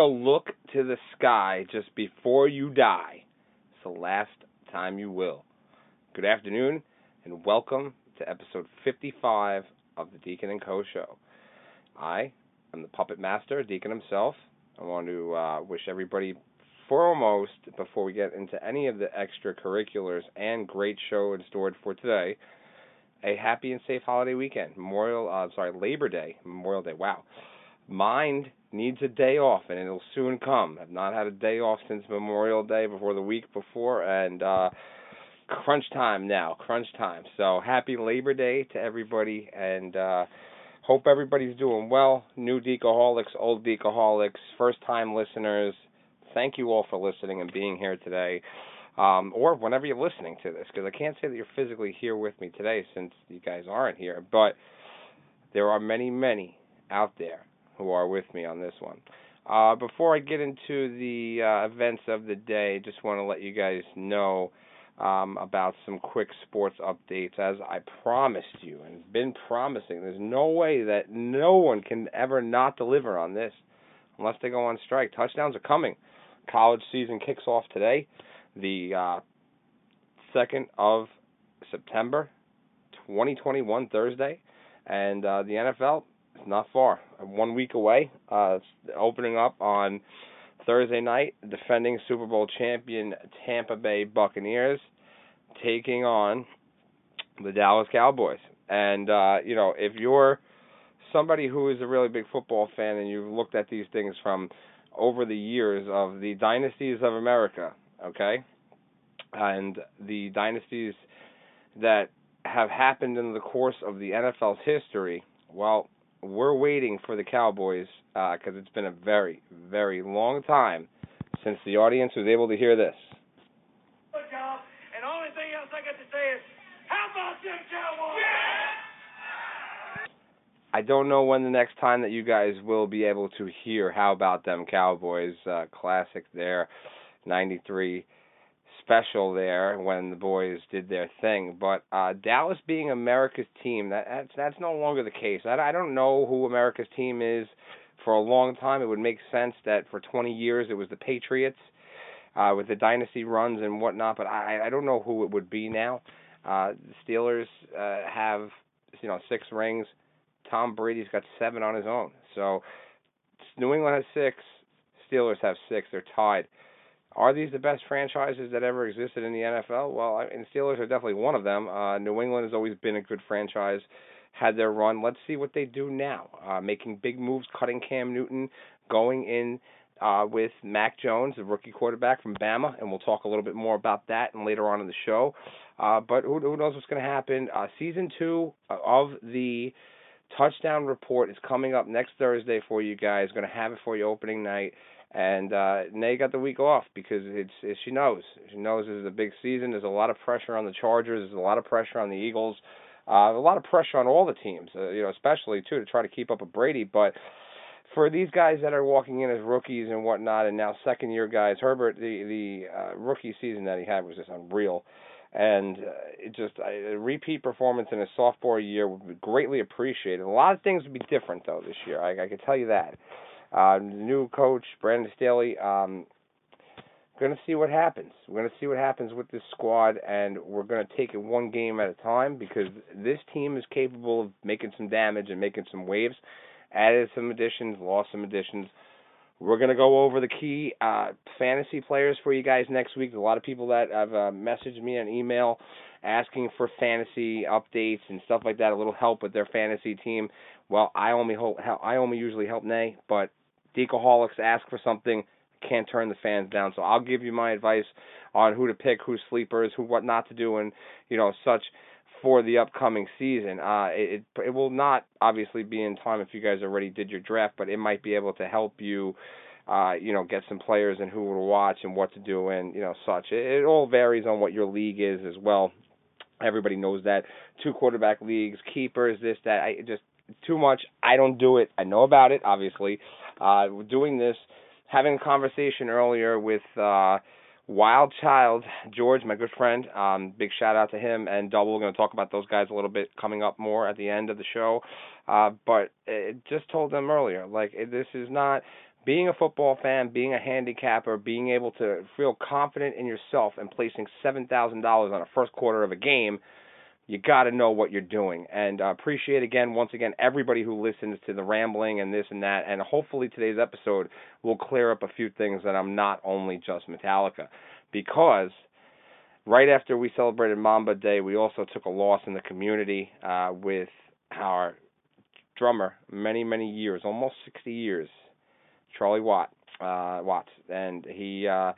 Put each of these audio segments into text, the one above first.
a look to the sky just before you die. It's the last time you will. Good afternoon, and welcome to episode 55 of the Deacon and Co. Show. I am the puppet master, Deacon himself. I want to uh, wish everybody, foremost, before we get into any of the extracurriculars and great show in store for today, a happy and safe holiday weekend. Memorial, uh, sorry, Labor Day, Memorial Day. Wow. Mind needs a day off, and it'll soon come. I've not had a day off since Memorial Day before the week before, and uh, crunch time now, crunch time. So happy Labor Day to everybody, and uh, hope everybody's doing well. New Decaholics, old Decaholics, first time listeners. Thank you all for listening and being here today. Um, or whenever you're listening to this, because I can't say that you're physically here with me today since you guys aren't here, but there are many, many out there who are with me on this one. Uh, before I get into the uh, events of the day, just want to let you guys know um, about some quick sports updates as I promised you and been promising. There's no way that no one can ever not deliver on this unless they go on strike. Touchdowns are coming. College season kicks off today, the uh, 2nd of September, 2021, Thursday. And uh, the NFL is not far, one week away. Uh, opening up on Thursday night, defending Super Bowl champion Tampa Bay Buccaneers taking on the Dallas Cowboys. And uh, you know, if you're somebody who is a really big football fan and you've looked at these things from over the years of the dynasties of America, okay? And the dynasties that have happened in the course of the NFL's history, well, we're waiting for the Cowboys because uh, it's been a very, very long time since the audience was able to hear this. Good job. And only thing else I got to say is, how about them Cowboys? I don't know when the next time that you guys will be able to hear How About Them Cowboys uh, classic there, 93 special there when the boys did their thing. But uh, Dallas being America's team, that, that's that's no longer the case. I, I don't know who America's team is. For a long time, it would make sense that for 20 years it was the Patriots uh, with the dynasty runs and whatnot. But I I don't know who it would be now. Uh, the Steelers uh, have you know six rings. Tom Brady's got seven on his own. So New England has six. Steelers have six. They're tied. Are these the best franchises that ever existed in the NFL? Well, I mean, Steelers are definitely one of them. Uh, New England has always been a good franchise, had their run. Let's see what they do now. Uh, making big moves, cutting Cam Newton, going in uh, with Mac Jones, the rookie quarterback from Bama, and we'll talk a little bit more about that and later on in the show. Uh, but who, who knows what's going to happen? Uh, season two of the touchdown report is coming up next Thursday for you guys. Going to have it for you opening night. And uh Nay got the week off because it's, it's she knows. She knows this is a big season. There's a lot of pressure on the Chargers, there's a lot of pressure on the Eagles. Uh a lot of pressure on all the teams, uh, you know, especially too to try to keep up with Brady, but for these guys that are walking in as rookies and whatnot, and now second year guys, Herbert, the the uh, rookie season that he had was just unreal, and uh, it just a repeat performance in his sophomore year would be greatly appreciated. A lot of things would be different though this year. I, I can tell you that. Uh, new coach Brandon Staley. Um, going to see what happens. We're going to see what happens with this squad, and we're going to take it one game at a time because this team is capable of making some damage and making some waves. Added some additions, lost some additions. We're going to go over the key uh, fantasy players for you guys next week. A lot of people that have uh, messaged me on email asking for fantasy updates and stuff like that, a little help with their fantasy team. Well, I only help, I only usually help Nay, but Decaholics ask for something, can't turn the fans down. So I'll give you my advice on who to pick, who's sleepers, who what not to do, and you know such for the upcoming season. Uh, it it will not obviously be in time if you guys already did your draft, but it might be able to help you. Uh, you know, get some players and who to watch and what to do and you know such. It, it all varies on what your league is as well. Everybody knows that two quarterback leagues, keepers, this that. I just too much. I don't do it. I know about it, obviously. Uh, doing this, having a conversation earlier with uh, Wild Child George, my good friend. Um, big shout out to him and Double. We're going to talk about those guys a little bit coming up more at the end of the show. Uh, but it just told them earlier, like this is not being a football fan, being a handicapper, being able to feel confident in yourself and placing seven thousand dollars on a first quarter of a game, you got to know what you're doing. And uh, appreciate again, once again, everybody who listens to the rambling and this and that. And hopefully today's episode will clear up a few things that I'm not only just Metallica, because right after we celebrated Mamba Day, we also took a loss in the community uh, with our drummer, many many years, almost 60 years, Charlie Watt uh, Watts, and he uh,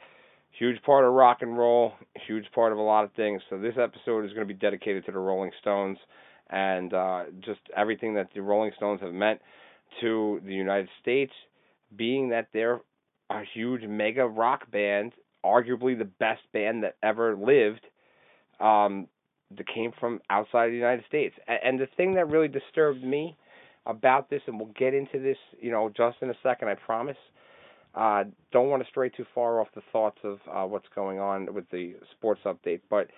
huge part of rock and roll, huge part of a lot of things. So this episode is going to be dedicated to the Rolling Stones and uh, just everything that the Rolling Stones have meant to the United States, being that they're a huge mega rock band, arguably the best band that ever lived. Um, that came from outside the United States. And the thing that really disturbed me about this, and we'll get into this, you know, just in a second, I promise. Uh, don't want to stray too far off the thoughts of uh, what's going on with the sports update, but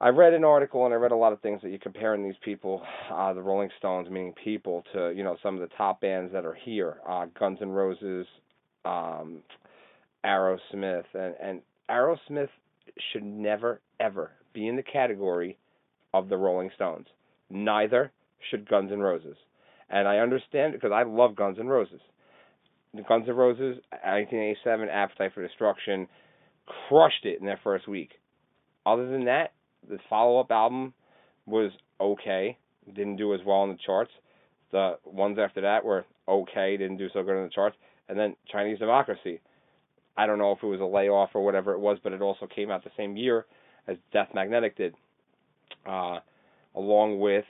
I read an article and I read a lot of things that you're comparing these people, uh, the Rolling Stones, meaning people, to you know some of the top bands that are here, uh, Guns N' Roses, um, Aerosmith, and and Aerosmith should never ever be in the category of the Rolling Stones. Neither should Guns N' Roses. And I understand because I love Guns N' Roses. The Guns N' Roses, 1987, Appetite for Destruction, crushed it in their first week. Other than that, the follow-up album was okay, didn't do as well in the charts. The ones after that were okay, didn't do so good in the charts. And then Chinese Democracy. I don't know if it was a layoff or whatever it was, but it also came out the same year as Death Magnetic did, uh, along with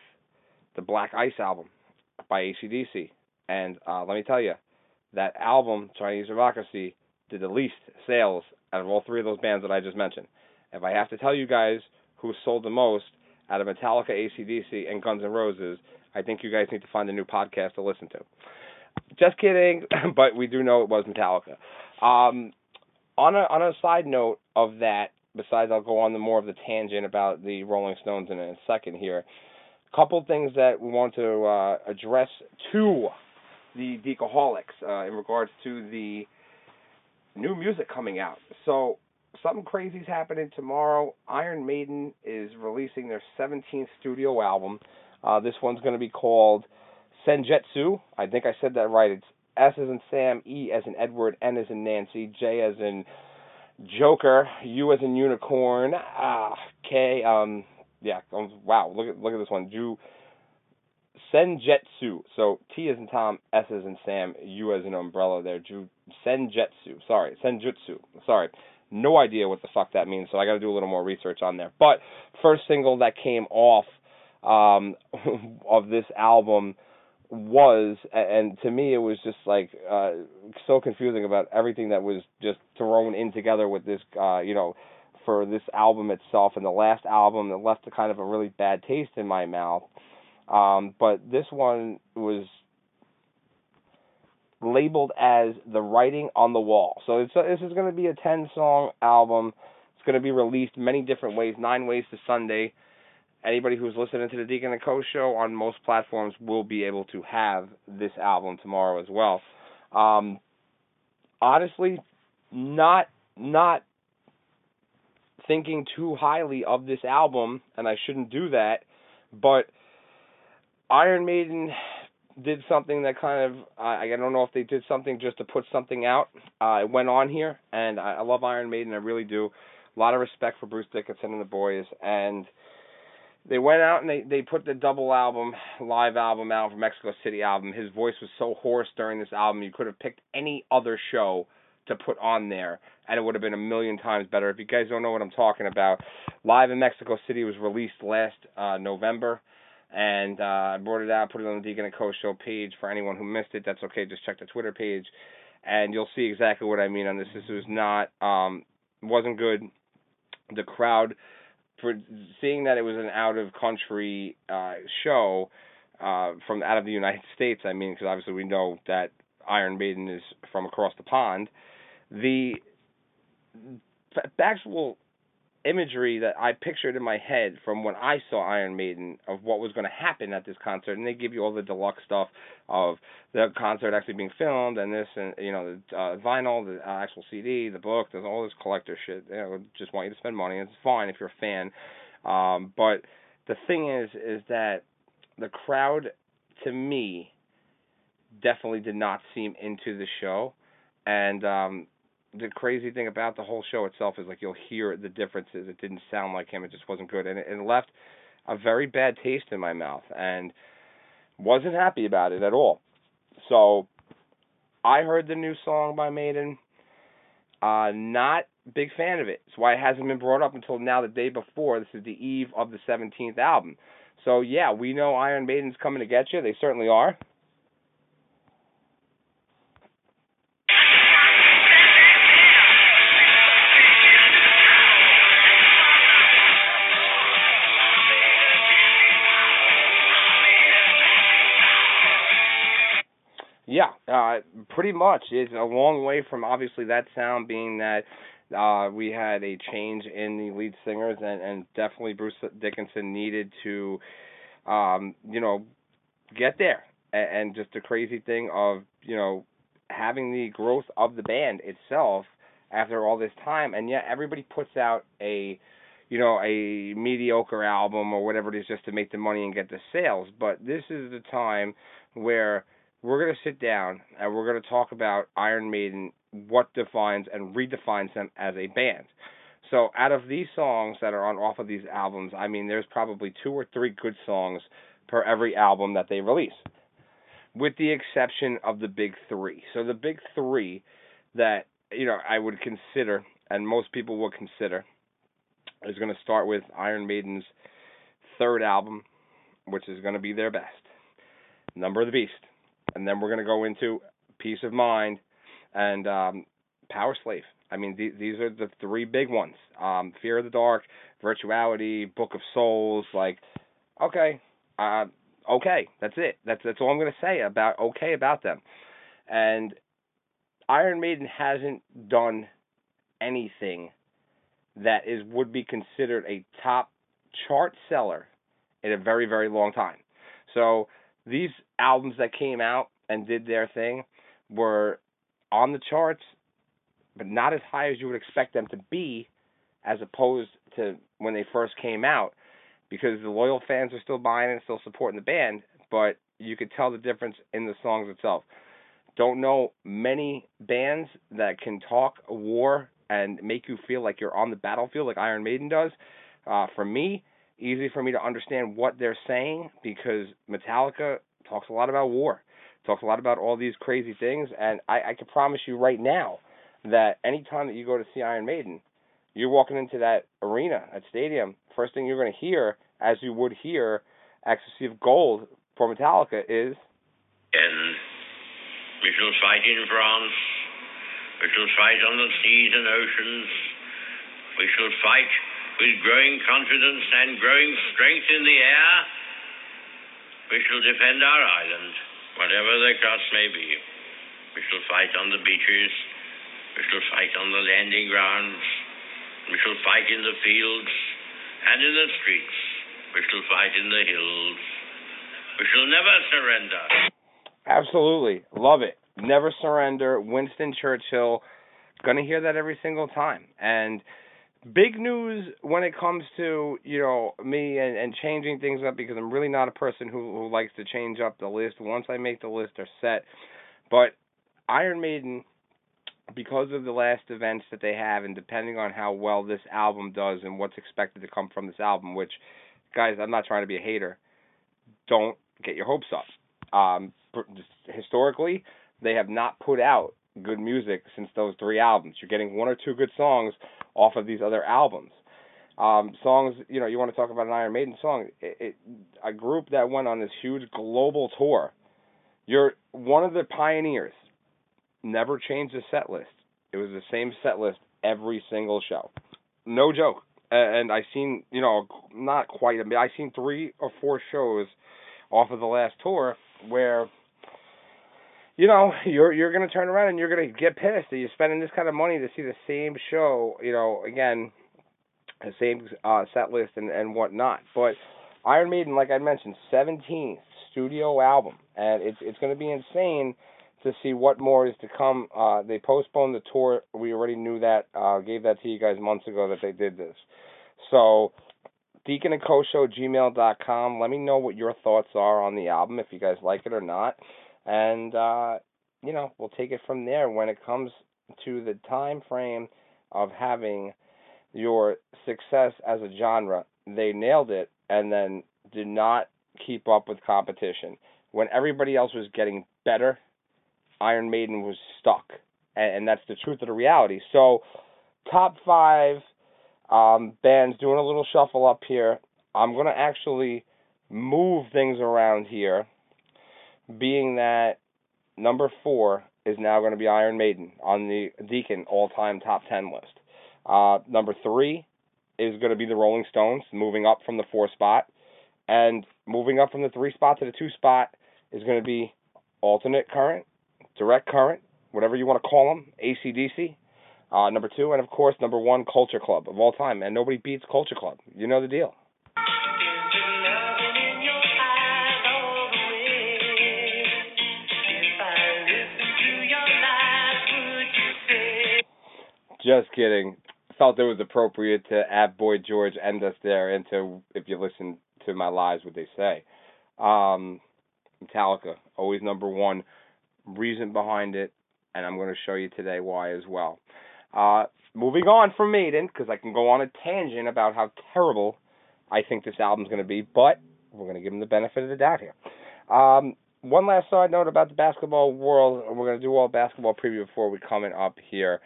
the Black Ice album by ACDC. And uh, let me tell you, that album, Chinese Democracy, did the least sales out of all three of those bands that I just mentioned. If I have to tell you guys who sold the most out of Metallica, ACDC, and Guns N' Roses, I think you guys need to find a new podcast to listen to. Just kidding, but we do know it was Metallica. Um, on a on a side note of that, besides I'll go on the more of the tangent about the Rolling Stones in a second here A couple things that we want to uh, address to the Decaholics uh, in regards to the new music coming out. So something crazy is happening tomorrow. Iron Maiden is releasing their 17th studio album. Uh, this one's going to be called Senjutsu. I think I said that right. It's S as in Sam, E as in Edward, N as in Nancy, J as in Joker, U as in Unicorn, ah, K um yeah, um, wow, look at look at this one. Ju Senjutsu. So T is in Tom, S is in Sam, U as in umbrella there. Ju Senjutsu. Sorry, Senjutsu. Sorry. No idea what the fuck that means, so I got to do a little more research on there. But first single that came off um, of this album was, and to me it was just like uh, so confusing about everything that was just thrown in together with this, uh, you know, for this album itself and the last album that left a kind of a really bad taste in my mouth. Um, but this one was labeled as the writing on the wall. So a, this is going to be a 10 song album. It's going to be released many different ways, nine ways to Sunday. Anybody who's listening to the Deacon and Co show on most platforms will be able to have this album tomorrow as well. Um, honestly, not not thinking too highly of this album, and I shouldn't do that. But Iron Maiden did something that kind of I don't know if they did something just to put something out. Uh, it went on here, and I, I love Iron Maiden. I really do. A lot of respect for Bruce Dickinson and the boys, and they went out and they they put the double album, live album out for Mexico City album. His voice was so hoarse during this album, you could have picked any other show to put on there, and it would have been a million times better. If you guys don't know what I'm talking about, Live in Mexico City was released last uh, November, and uh, I brought it out, put it on the Deacon and Co show page for anyone who missed it. That's okay. Just check the Twitter page, and you'll see exactly what I mean on this. This was not um, wasn't good. The crowd, for seeing that it was an out of country uh, show uh, from out of the United States. I mean, because obviously we know that Iron Maiden is from across the pond the actual imagery that I pictured in my head from when I saw Iron Maiden of what was going to happen at this concert, and they give you all the deluxe stuff of the concert actually being filmed and this and you know the uh, vinyl, the uh, actual CD, the book, there's all this collector shit. You know, just want you to spend money. It's fine if you're a fan, um, but the thing is, is that the crowd, to me, definitely did not seem into the show, and um, the crazy thing about the whole show itself is like you'll hear the differences. It didn't sound like him. It just wasn't good, and it, it left a very bad taste in my mouth, and wasn't happy about it at all. So I heard the new song by Maiden. Uh, not big fan of it. That's why it hasn't been brought up until now, the day before. This is the eve of the 17th album. So yeah, we know Iron Maiden's coming to get you. They certainly are. Uh, pretty much. It's a long way from obviously that sound being that uh, we had a change in the lead singers, and, and definitely Bruce Dickinson needed to, um, you know, get there. And, and just the crazy thing of, you know, having the growth of the band itself after all this time, and yet everybody puts out a, you know, a mediocre album or whatever it is just to make the money and get the sales. But this is the time where we're going to sit down and we're going to talk about Iron Maiden, what defines and redefines them as a band. So, out of these songs that are on off of these albums, I mean, there's probably two or three good songs per every album that they release, with the exception of the big three. So, the big three that you know I would consider, and most people will consider, is going to start with Iron Maiden's third album, which is going to be their best, Number of the Beast and then we're going to go into piece of mind and um, power slave. I mean, th- these are the three big ones: um, fear of the dark, virtuality, book of souls. Like, okay, uh, okay, that's it. That's that's all I'm going to say about okay about them. And Iron Maiden hasn't done anything that is would be considered a top chart seller in a very very long time. So these albums that came out and did their thing were on the charts, but not as high as you would expect them to be, as opposed to when they first came out, because the loyal fans are still buying and still supporting the band, but you could tell the difference in the songs itself. Don't know many bands that can talk war and make you feel like you're on the battlefield like Iron Maiden does. Uh, for me, easy for me to understand what they're saying because Metallica talks a lot about war, talks a lot about all these crazy things, and I, I can promise you right now that anytime that you go to see Iron Maiden, you're walking into that arena, that stadium, first thing you're going to hear, as you would hear Ecstasy of Gold for Metallica, is. And we shall fight in France. We shall fight on the seas and oceans. We shall fight with growing confidence and growing strength in the air, we shall defend our island, whatever the cost may be. We shall fight on the beaches. We shall fight on the landing grounds. We shall fight in the fields and in the streets. We shall fight in the hills. We shall never surrender. Absolutely. Love it. Never surrender. Winston Churchill. Gonna hear that every single time. And big news when it comes to you know me and, and changing things up because I'm really not a person who who likes to change up the list. Once I make the list, they're set. But Iron Maiden, because of the last events that they have, and depending on how well this album does and what's expected to come from this album, which guys, I'm not trying to be a hater. Don't get your hopes up. Um, historically, they have not put out good music since those three albums. You're getting one or two good songs off of these other albums. Um, songs, you know, you want to talk about an Iron Maiden song, it, it, a group that went on this huge global tour. You're one of the pioneers. Never changed the set list. It was the same set list every single show. No joke. And I seen, you know, not quite. I mean, I seen three or four shows off of the last tour where you know, you're you're gonna turn around and you're gonna get pissed that you're spending this kind of money to see the same show. You know, again, the same uh, set list and and whatnot. But Iron Maiden, like I mentioned, 17th studio album, and it's it's to be insane to see what more is to come. Uh, they postponed the tour. We already knew that. Uh, gave that to you guys months ago that they did this. So, Deacon and Co Show gmail.com. Let me know what your thoughts are on the album, if you guys like it or not, and uh, you know we'll take it from there. When it comes to the time frame of having your success as a genre, they nailed it, and then did not keep up with competition. When everybody else was getting better, Iron Maiden was stuck, and, and that's the truth of the reality. So, top five um, bands doing a little shuffle up here. I'm gonna actually move things around here, being that number four is now going to be Iron Maiden on the Deacon all-time top ten list. Uh, number three is going to be the Rolling Stones, moving up from the four spot, and moving up from the three spot to the two spot is going to be alternate current, direct current, whatever you want to call them, ACDC. Uh, number two, and of course, number one, Culture Club of all time. And nobody beats Culture Club. You know the deal. Just kidding. Felt it was appropriate to add Boy George end us there into if you listen to my lives what they say. Um, Metallica, always number one. Reason behind it, and I'm going to show you today why as well. Uh, moving on from Maiden, because I can go on a tangent about how terrible I think this album's going to be, but we're going to give them the benefit of the doubt here. Um, one last side note about the basketball world. We're going to do all basketball preview before we come in up here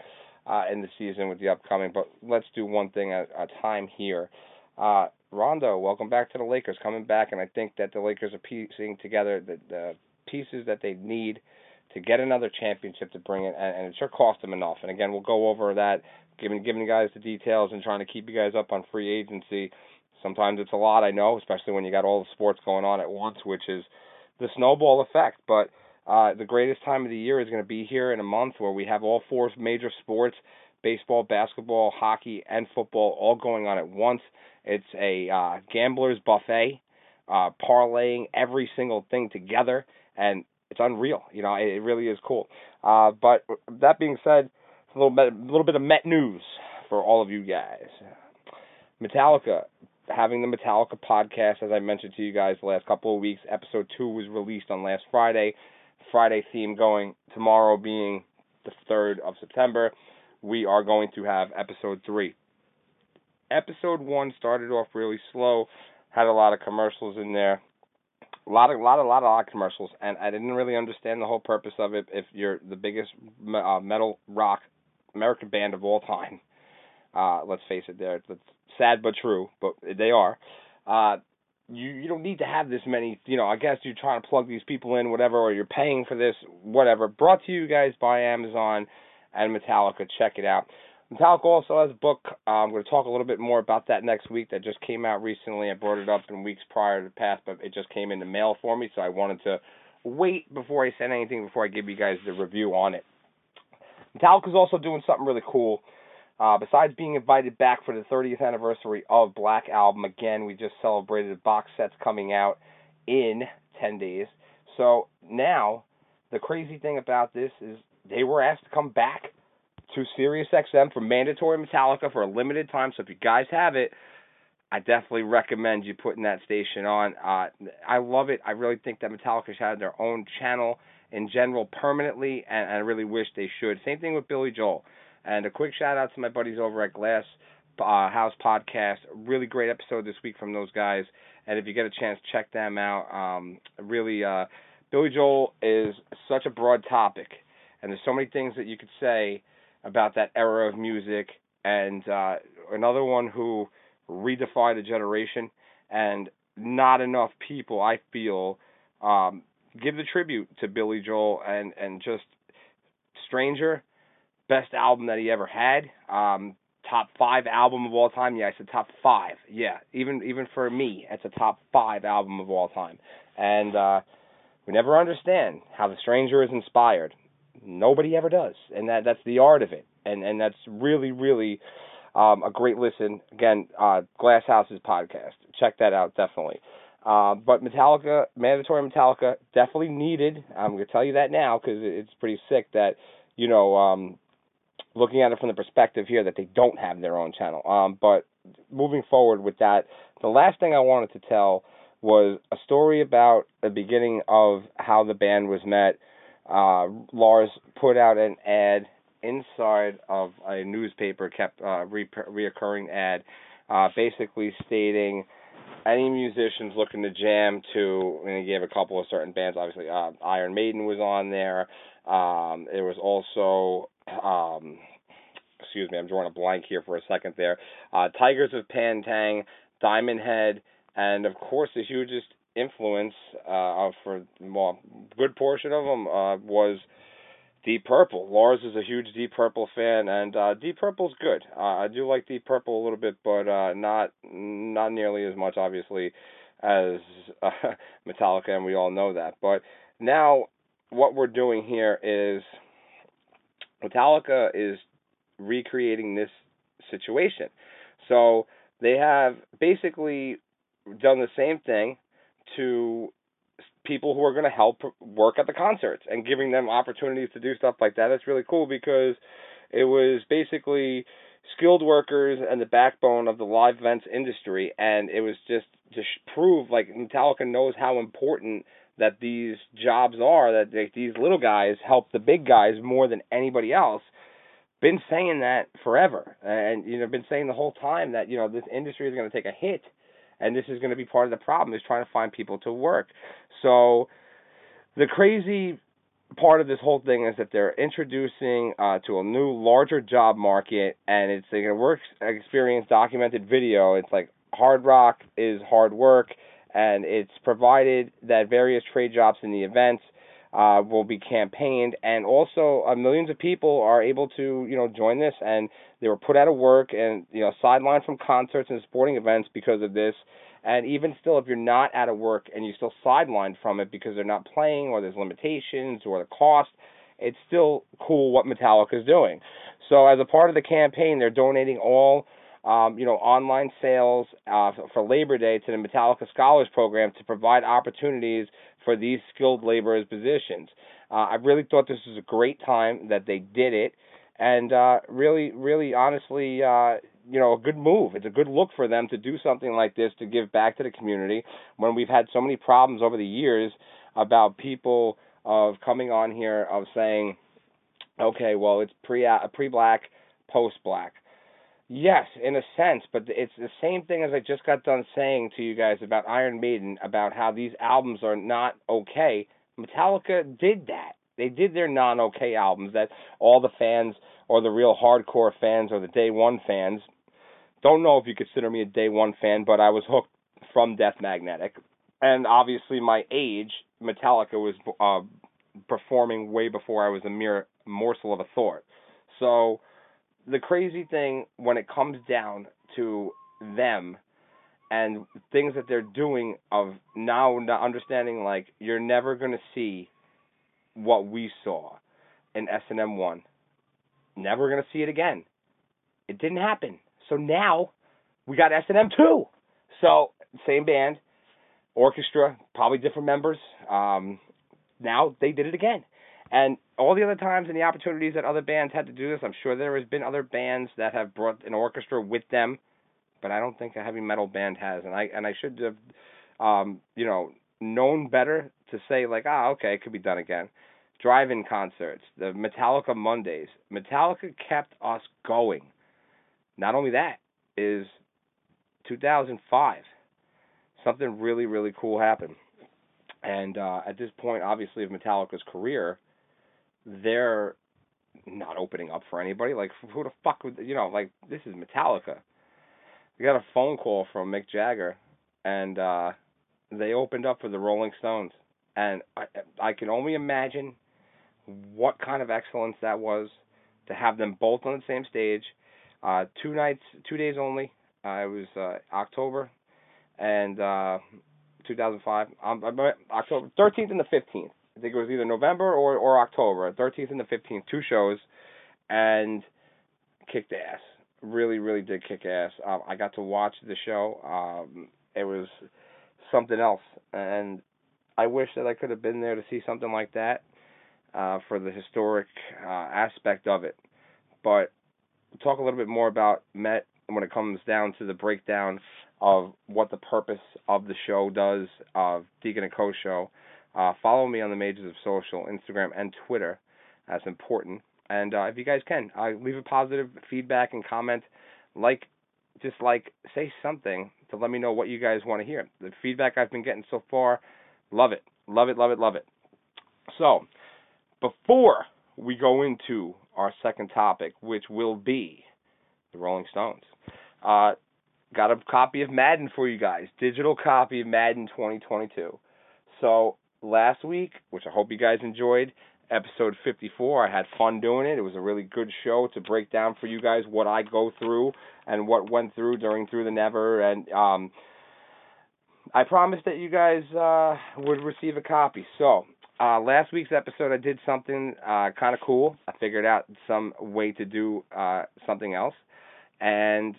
uh, in the season with the upcoming, but let's do one thing at a time here. Uh, Rondo, welcome back to the Lakers, coming back, and I think that the Lakers are piecing together the, the pieces that they need to get another championship to bring it, and, and it sure cost them enough. And again, we'll go over that, giving giving you guys the details and trying to keep you guys up on free agency. Sometimes it's a lot, I know, especially when you got all the sports going on at once, which is the snowball effect. But uh, the greatest time of the year is going to be here in a month where we have all four major sports baseball, basketball, hockey, and football all going on at once. It's a uh, gambler's buffet, uh, parlaying every single thing together, and it's unreal. You know, it, really is cool. Uh, but that being said, a little bit, a little bit of Met news for all of you guys. Metallica, having the Metallica podcast, as I mentioned to you guys the last couple of weeks. Episode two was released on last Friday. Friday theme going tomorrow being the third of September. We are going to have episode three. Episode one started off really slow, had a lot of commercials in there a lot of lot of lot of lot of commercials, and I didn't really understand the whole purpose of it. If you're the biggest uh, metal rock American band of all time, uh, let's face it, they're it's sad but true, but they are. Uh, you you don't need to have this many. You know, I guess you're trying to plug these people in, whatever, or you're paying for this, whatever. Brought to you guys by Amazon and Metallica. Check it out. Metallica also has a book. Uh, I'm going to talk a little bit more about that next week. That just came out recently. I brought it up in weeks prior to the past, but it just came in the mail for me, so I wanted to wait before I said anything before I give you guys the review on it. Metallica's also doing something really cool. Uh, besides being invited back for the 30th anniversary of Black Album, again, we just celebrated box sets coming out in 10 days. So now, the crazy thing about this is they were asked to come back to SiriusXM for mandatory Metallica for a limited time. So if you guys have it, I definitely recommend you putting that station on. Uh, I love it. I really think that Metallica should have their own channel in general permanently, and, and I really wish they should. Same thing with Billy Joel. And a quick shout out to my buddies over at Glass uh, House Podcast. Really great episode this week from those guys. And if you get a chance, check them out. Um, really, uh, Billy Joel is such a broad topic, and there's so many things that you could say about that era of music, and uh, another one who redefined a generation, and not enough people, I feel, um, give the tribute to Billy Joel and and just Stranger, best album that he ever had. Um, top five album of all time. Yeah, I said top five. Yeah, even even for me, it's a top five album of all time. And uh, we never understand how the Stranger is inspired. Nobody ever does, and that that's the art of it, and and that's really really Um, a great listen. Again, uh, Glass House's podcast. Check that out definitely. Uh, but Metallica, mandatory Metallica, definitely needed. I'm gonna tell you that now because it's pretty sick that you know, um, looking at it from the perspective here that they don't have their own channel. Um, but moving forward with that, the last thing I wanted to tell was a story about the beginning of how the band was met. Uh, Lars put out an ad inside of a newspaper, kept uh, re- reoccurring ad, uh, basically stating any musicians looking to jam to, and he gave a couple of certain bands. Obviously, uh, Iron Maiden was on there. Um, there was also, um, excuse me, I'm drawing a blank here for a second there. Uh, Tygers of Pan Tang, Diamond Head, and of course the hugest influence uh, for well, good portion of them uh, was Deep Purple. Lars is a huge Deep Purple fan, and uh, Deep Purple's good. Uh, I do like Deep Purple a little bit, but uh, not not nearly as much, obviously, as uh, Metallica, and we all know that. But now, what we're doing here is Metallica is recreating this situation. So they have basically done the same thing to people who are going to help work at the concerts and giving them opportunities to do stuff like that. That's really cool because it was basically skilled workers and the backbone of the live events industry and it was just to prove like Metallica knows how important that these jobs are that they, these little guys help the big guys more than anybody else been saying that forever and you know been saying the whole time that you know this industry is going to take a hit and this is going to be part of the problem is trying to find people to work. So the crazy part of this whole thing is that they're introducing uh, to a new larger job market and it's like a work experience documented video it's like hard rock is hard work and it's provided that various trade jobs in the events uh, will be campaigned, and also uh, millions of people are able to you know join this, and they were put out of work and you know sidelined from concerts and sporting events because of this. And even still, if you're not out of work and you're still sidelined from it because they're not playing or there's limitations or the cost, it's still cool what Metallica is doing. So as a part of the campaign, they're donating all um, you know, online sales uh, for Labor Day to the Metallica Scholars Program to provide opportunities for these skilled laborers positions. Uh, I really thought this was a great time that they did it, and uh, really, really, honestly, uh, you know, a good move. It's a good look for them to do something like this to give back to the community when we've had so many problems over the years about people of coming on here of saying, okay, well, it's pre pre black, post black Yes, in a sense, but it's the same thing as I just got done saying to you guys about Iron Maiden about how these albums are not okay. Metallica did that. They did their non okay albums that all the fans or the real hardcore fans or the day one fans don't know if you consider me a day one fan, but I was hooked from Death Magnetic. And obviously, my age, Metallica was uh, performing way before I was a mere morsel of a thought. So the crazy thing when it comes down to them and things that they're doing of now understanding like you're never going to see what we saw in S&M 1 never going to see it again. It didn't happen. So now we got S&M 2 so same band orchestra probably different members. Um, now they did it again and all the other times and the opportunities that other bands had to do this, I'm sure there has been other bands that have brought an orchestra with them, but I don't think a heavy metal band has. And I and I should have, um, you know, known better to say like, ah, okay, it could be done again. Drive-in concerts, the Metallica Mondays. Metallica kept us going. Not only that, is 2005. Something really, really cool happened. And uh, at this point, obviously, of Metallica's career, they're not opening up for anybody. Like who the fuck would you know? Like this is Metallica. We got a phone call from Mick Jagger, and uh, they opened up for the Rolling Stones, and I I can only imagine what kind of excellence that was to have them both on the same stage. Uh, two nights, two days only. Uh, it was uh, October and uh, 2005. Um, October 13th and the 15th. I think it was either November or or October, 13th and the 15th, two shows, and kicked ass. really, really did kick ass. Um, I got to watch the show. Um, it was something else, and I wish that I could have been there to see something like that uh, for the historic uh, aspect of it. But talk a little bit more about Met when it comes down to the breakdown of what the purpose of the show does, of Deacon and Co show. Uh, follow me on the majors of social, Instagram and Twitter. That's important. And uh, if you guys can, uh, leave a positive feedback and comment, like, just like, say something to let me know what you guys want to hear. The feedback I've been getting so far, love it, love it, love it, love it. So, before we go into our second topic, which will be the Rolling Stones, uh, got a copy of Madden for you guys, digital copy of Madden 2022. So last week, which I hope you guys enjoyed, episode 54. I had fun doing it. It was a really good show to break down for you guys what I go through and what went through during Through the Never. And um, I promised that you guys uh, would receive a copy. So uh, last week's episode, I did something uh, kind of cool. I figured out some way to do uh, something else, and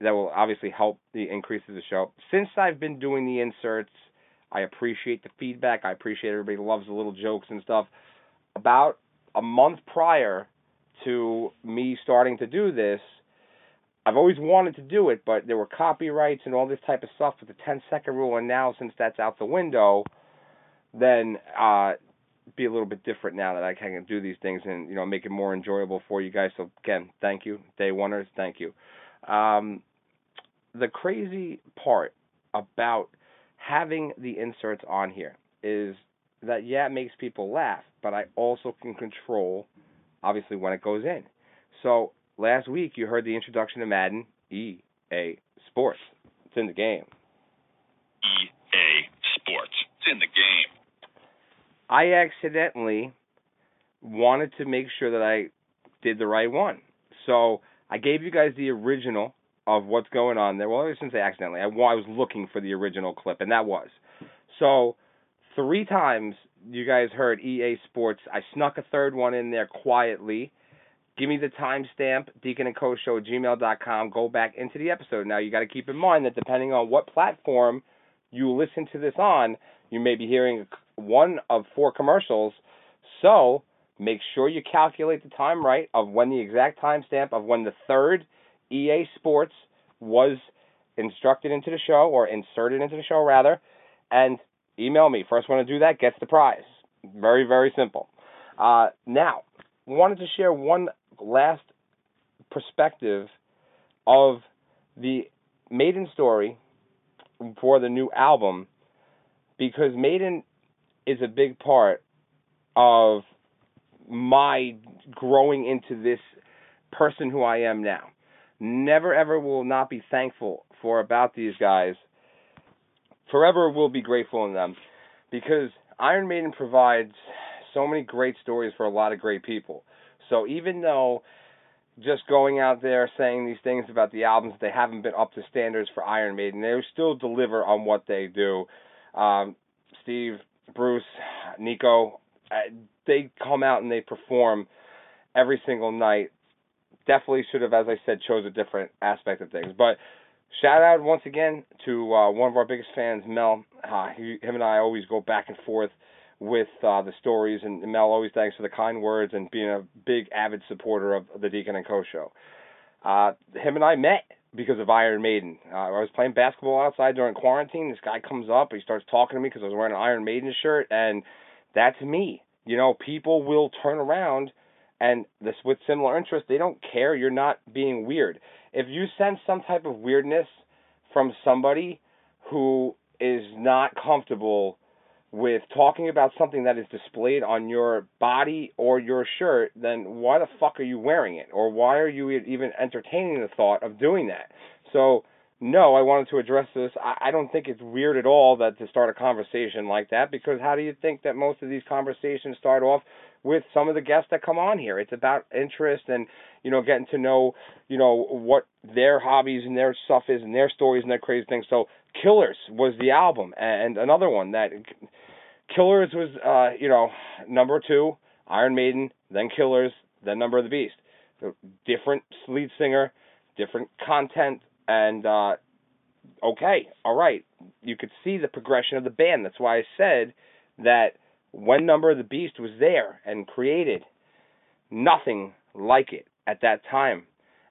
that will obviously help the increase of the show. Since I've been doing the inserts, I appreciate the feedback. I appreciate everybody loves the little jokes and stuff about a month prior to me starting to do this, I've always wanted to do it, but there were copyrights and all this type of stuff with the 10 second rule, and now since that's out the window, then uh, be a little bit different now that I can do these things and you know make it more enjoyable for you guys. So again, thank you, day oneers, thank you. Um, the crazy part about having the inserts on here is that yeah, it makes people laugh, but I also can control obviously when it goes in. So last week you heard the introduction to Madden EA Sports. It's in the game. EA Sports. It's in the game. I accidentally wanted to make sure that I did the right one. So I gave you guys the original of what's going on there. Well, I shouldn't say accidentally. I, I was looking for the original clip, and that was. So three times you guys heard EA Sports. I snuck a third one in there quietly. Give me the timestamp, Deacon and Co Show gmail.com. Go back into the episode. Now you got to keep in mind that depending on what platform you listen to this on, you may be hearing one of four commercials. So make sure you calculate the time right of when the exact timestamp of when the third EA Sports was instructed into the show or inserted into the show rather, and email me. First one to do that gets the prize. Very, very simple. Uh, now, wanted to share one last perspective of the Maiden story for the new album because Maiden is a big part of my growing into this person who I am now. Never ever will not be thankful for about these guys forever will be grateful in them because Iron Maiden provides so many great stories for a lot of great people. So even though just going out there saying these things about the albums, they haven't been up to standards for Iron Maiden, they still deliver on what they do. Um, Steve, Bruce, Nicko, uh, they come out and they perform every single night. Definitely should have, as I said, chose a different aspect of things. But Shout out once again to uh, one of our biggest fans, Mel. Uh, he, him and I always go back and forth with uh, the stories, and Mel always thanks for the kind words and being a big avid supporter of the Deacon and Co show. Uh, him and I met because of Iron Maiden. Uh, I was playing basketball outside during quarantine. This guy comes up, he starts talking to me because I was wearing an Iron Maiden shirt, and that's me. You know, people will turn around and this with similar interests, they don't care. You're not being weird if you sense some type of weirdness from somebody who is not comfortable with talking about something that is displayed on your body or your shirt, then why the fuck are you wearing it? Or why are you even entertaining the thought of doing that? So, no, I wanted to address this. I, I don't think it's weird at all that to start a conversation like that because how do you think that most of these conversations start off with some of the guests that come on here? It's about interest and you know getting to know you know what their hobbies and their stuff is and their stories and their crazy things. So Killers was the album and another one that Killers was uh you know number two Iron Maiden then Killers then Number of the Beast. Different lead singer different content, and uh, okay, all right, you could see the progression of the band. That's why I said that when Number of the Beast was there and created, nothing like it at that time.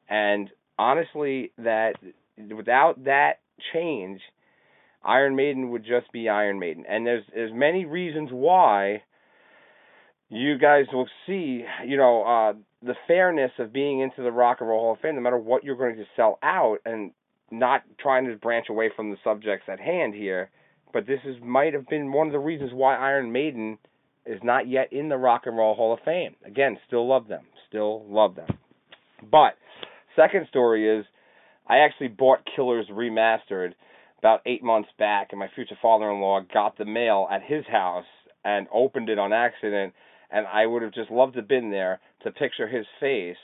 And honestly, that without that change, Iron Maiden would just be Iron Maiden. And there's there's many reasons why you guys will see, you know, uh, the fairness of being into the Rock and Roll Hall of Fame, no matter what you're going to sell out, and not trying to branch away from the subjects at hand here. But this is might have been one of the reasons why Iron Maiden is not yet in the Rock and Roll Hall of Fame. Again, still love them, still love them. But second story is, I actually bought Killers remastered about eight months back, and my future father-in-law got the mail at his house and opened it on accident and I would have just loved to have been there to picture his face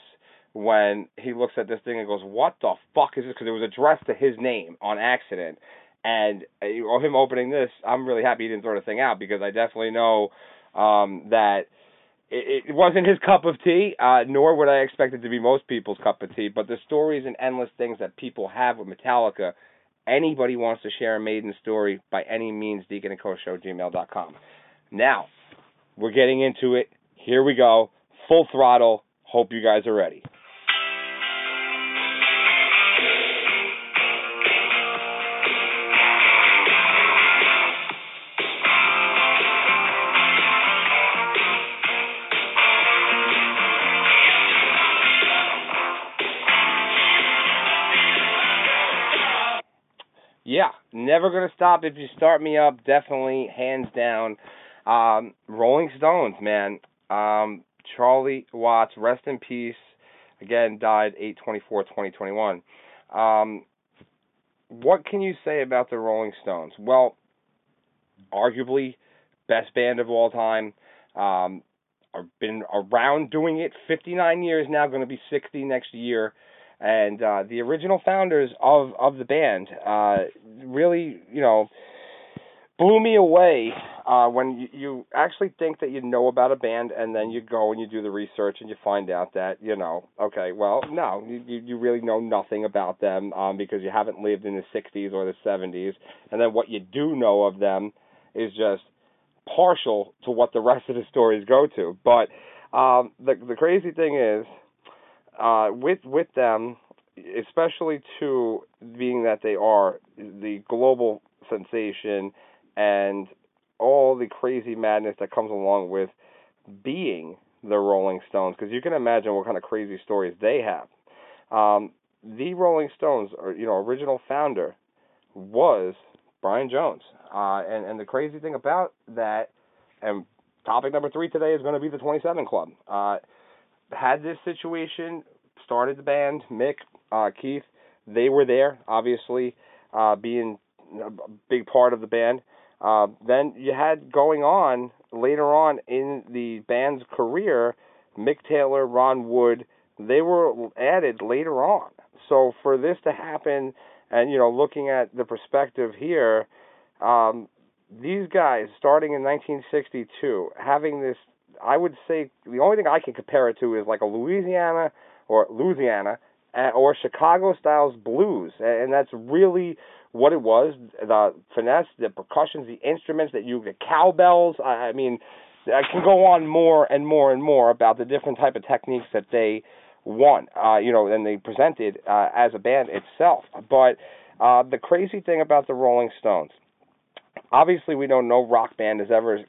when he looks at this thing and goes, "What the fuck is this?" Because it was addressed to his name on accident, and uh, him opening this, I'm really happy he didn't throw the thing out because I definitely know um, that it, it wasn't his cup of tea, uh, nor would I expect it to be most people's cup of tea. But the stories and endless things that people have with Metallica, anybody wants to share a maiden story by any means, Deacon and Co Show gmail.com. Now, we're getting into it. Here we go. Full throttle. Hope you guys are ready. Yeah, never gonna stop if you start me up. Definitely, hands down. Um, Rolling Stones, man. Um, Charlie Watts, rest in peace. Again, died 8-24-2021. Um, what can you say about the Rolling Stones? Well, arguably best band of all time. Um, I've been around doing it 59 years now, going to be 60 next year. And uh, the original founders of of the band uh, really, you know, blew me away uh, when you, you actually think that you know about a band and then you go and you do the research and you find out that you know okay well no you you really know nothing about them um, because you haven't lived in the 60s or the 70s and then what you do know of them is just partial to what the rest of the stories go to. But um, the the crazy thing is uh, with with them especially to being that they are the global sensation and all the crazy madness that comes along with being the Rolling Stones, because you can imagine what kind of crazy stories they have. Um, the Rolling Stones, or you know, original founder was Brian Jones, uh, and and the crazy thing about that, and topic number three today is going to be the 27 Club. Uh, had this situation, started the band, Mick, uh, Keith, they were there, obviously, uh, being a big part of the band. Uh, then you had going on later on in the band's career, Mick Taylor, Ron Wood, they were added later on. So for this to happen, and you know, looking at the perspective here, um, these guys starting in 1962, having this, I would say the only thing I can compare it to is like a Louisiana or Louisiana or Chicago styles blues, and that's really what it was, the finesse, the percussions, the instruments that you, the cowbells. I, mean, I can go on more and more and more about the different type of techniques that they won, uh, you know, and they presented uh, as a band itself. But uh, the crazy thing about the Rolling Stones, obviously, we know no rock band has ever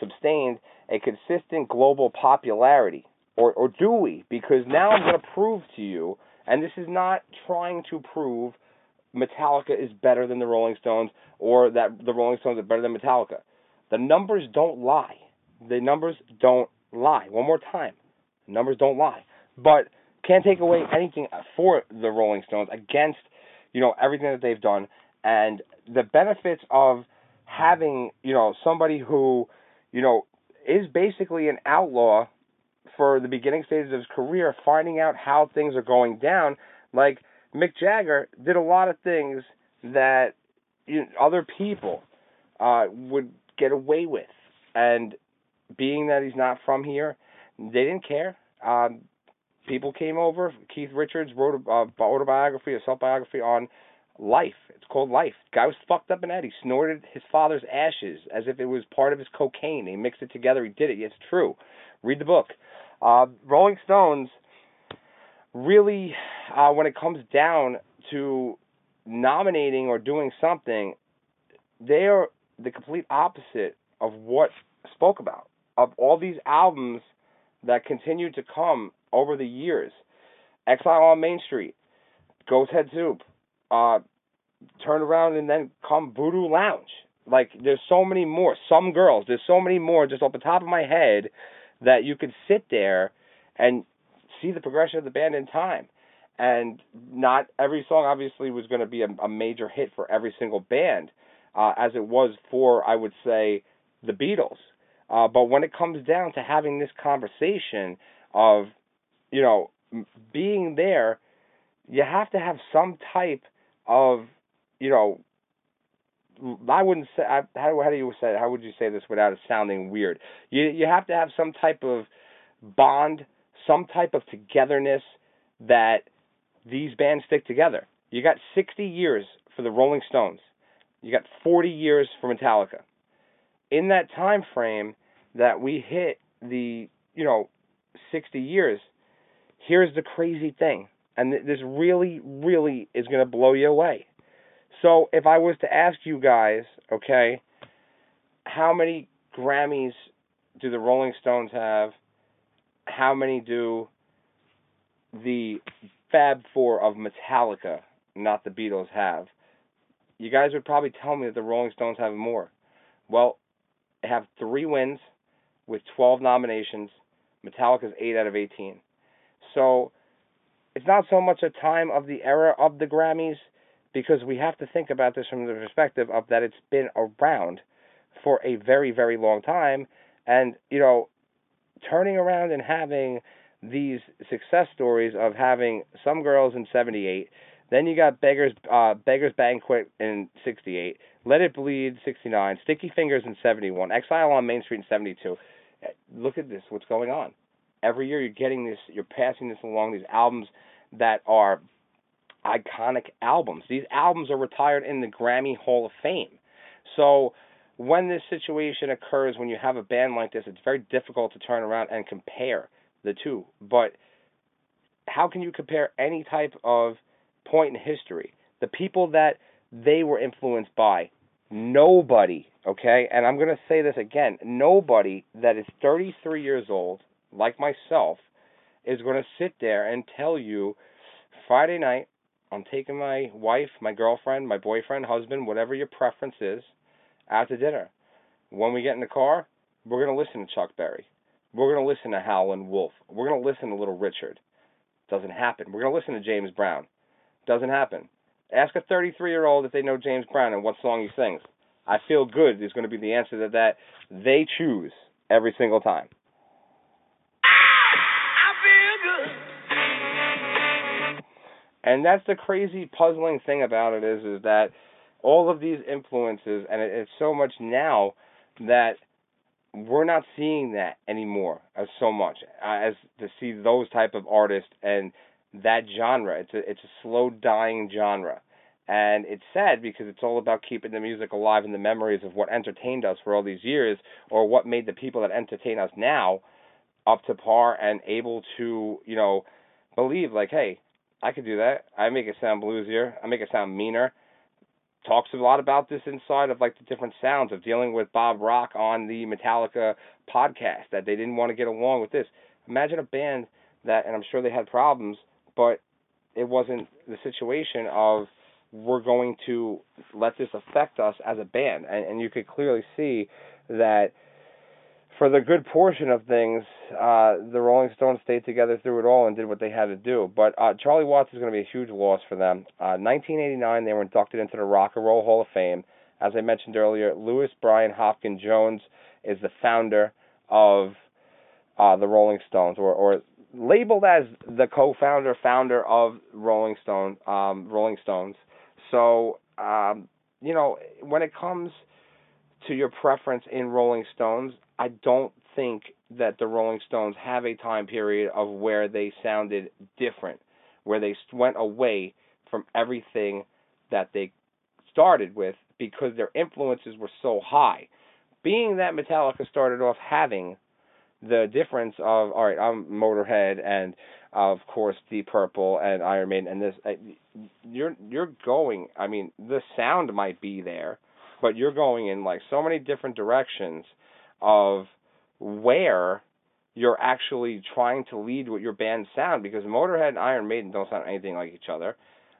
sustained a consistent global popularity, or or do we? Because now I'm going to prove to you, and this is not trying to prove Metallica is better than the Rolling Stones or that the Rolling Stones are better than Metallica. The numbers don't lie. The numbers don't lie. One more time. Numbers don't lie. But can't take away anything for the Rolling Stones against, you know, everything that they've done and the benefits of having, you know, somebody who, you know, is basically an outlaw for the beginning stages of his career, finding out how things are going down. Like Mick Jagger did a lot of things that you know, other people uh, would get away with, and being that he's not from here, they didn't care. Um, people came over. Keith Richards wrote a uh, autobiography, a self biography on life. It's called Life. Guy was fucked up in that. He snorted his father's ashes as if it was part of his cocaine. He mixed it together. He did it. It's true. Read the book. Uh, Rolling Stones really, uh, when it comes down to nominating or doing something, they are the complete opposite of what spoke about. Of all these albums that continue to come over the years, Exile on Main Street, Goats Head Soup, uh, turn around and then come Voodoo Lounge. Like there's so many more. Some girls, there's so many more just off the top of my head that you could sit there and see the progression of the band in time. And not every song obviously was going to be a, a major hit for every single band, uh, as it was for I would say the Beatles. Uh, but when it comes down to having this conversation of, you know, being there, you have to have some type of, you know, I wouldn't say how how do you say how would you say this without it sounding weird? You you have to have some type of bond, some type of togetherness that these bands stick together. You got 60 years for the Rolling Stones. You got 40 years for Metallica. In that time frame that we hit the, you know, 60 years, here's the crazy thing. And this really really is going to blow you away so if I was to ask you guys, okay, how many Grammys do the Rolling Stones have? How many do the Fab Four of Metallica, not the Beatles, have? You guys would probably tell me that the Rolling Stones have more. Well, they have three wins with 12 nominations. Metallica's 8 out of 18. So it's not so much a time of the era of the Grammys because we have to think about this from the perspective of that it's been around for a very, very long time. And, you know, turning around and having these success stories of having some girls in 78, then you got Beggars uh, Beggars Banquet in 68, Let It Bleed 69, Sticky Fingers in 71, Exile on Main Street in 72. Look at this, what's going on. Every year you're getting this, you're passing this along, these albums that are iconic albums. These albums are retired in the Grammy Hall of Fame. So when this situation occurs, when you have a band like this, it's very difficult to turn around and compare the two. But how can you compare any type of point in history? The people that they were influenced by, nobody, okay, and I'm going to say this again nobody that is 33 years old, like myself, is going to sit there and tell you Friday night I'm taking my wife, my girlfriend, my boyfriend, husband, whatever your preference is, out to dinner. When we get in the car, we're going to listen to Chuck Berry. We're going to listen to Howlin' Wolf. We're going to listen to Little Richard. Doesn't happen. We're going to listen to James Brown. Doesn't happen. Ask a 33 year old if they know James Brown and what song he sings. I feel good is going to be the answer to that they choose every single time. And that's the crazy, puzzling thing about it is, is that all of these influences, and it, it's so much now that we're not seeing that anymore as so much uh, as to see those type of artists and that genre. It's a it's a slow dying genre, and it's sad because it's all about keeping the music alive and the memories of what entertained us for all these years, or what made the people that entertain us now up to par and able to you know believe like, hey, I could do that. I make it sound bluesier. I make it sound meaner. Talks a lot about this inside of like the different sounds of dealing with Bob Rock on the Metallica podcast that they didn't want to get along with this. Imagine a band that, and I'm sure they had problems, but it wasn't the situation of we're going to let this affect us as a band, and, and you could clearly see that for the good portion of things, uh, the Rolling Stones stayed together through it all and did what they had to do. But uh, Charlie Watts is going to be a huge loss for them. Uh, 1989, they were inducted into the Rock and Roll Hall of Fame. As I mentioned earlier, Lewis Brian Hopkins Jones is the founder of uh, the Rolling Stones, or, or labeled as the co-founder, founder of Rolling Stone, um, Rolling Stones. So, um, you know, when it comes to your preference in Rolling Stones, I don't think that the Rolling Stones have a time period of where they sounded different, where they went away from everything that they started with because their influences were so high. Being that Metallica started off having the difference of all right, I'm Motorhead and of course Deep Purple and Iron Maiden and this you're you're going I mean the sound might be there but you're going in like so many different directions of where you're actually trying to lead with your band sound because Motorhead and Iron Maiden don't sound anything like each other.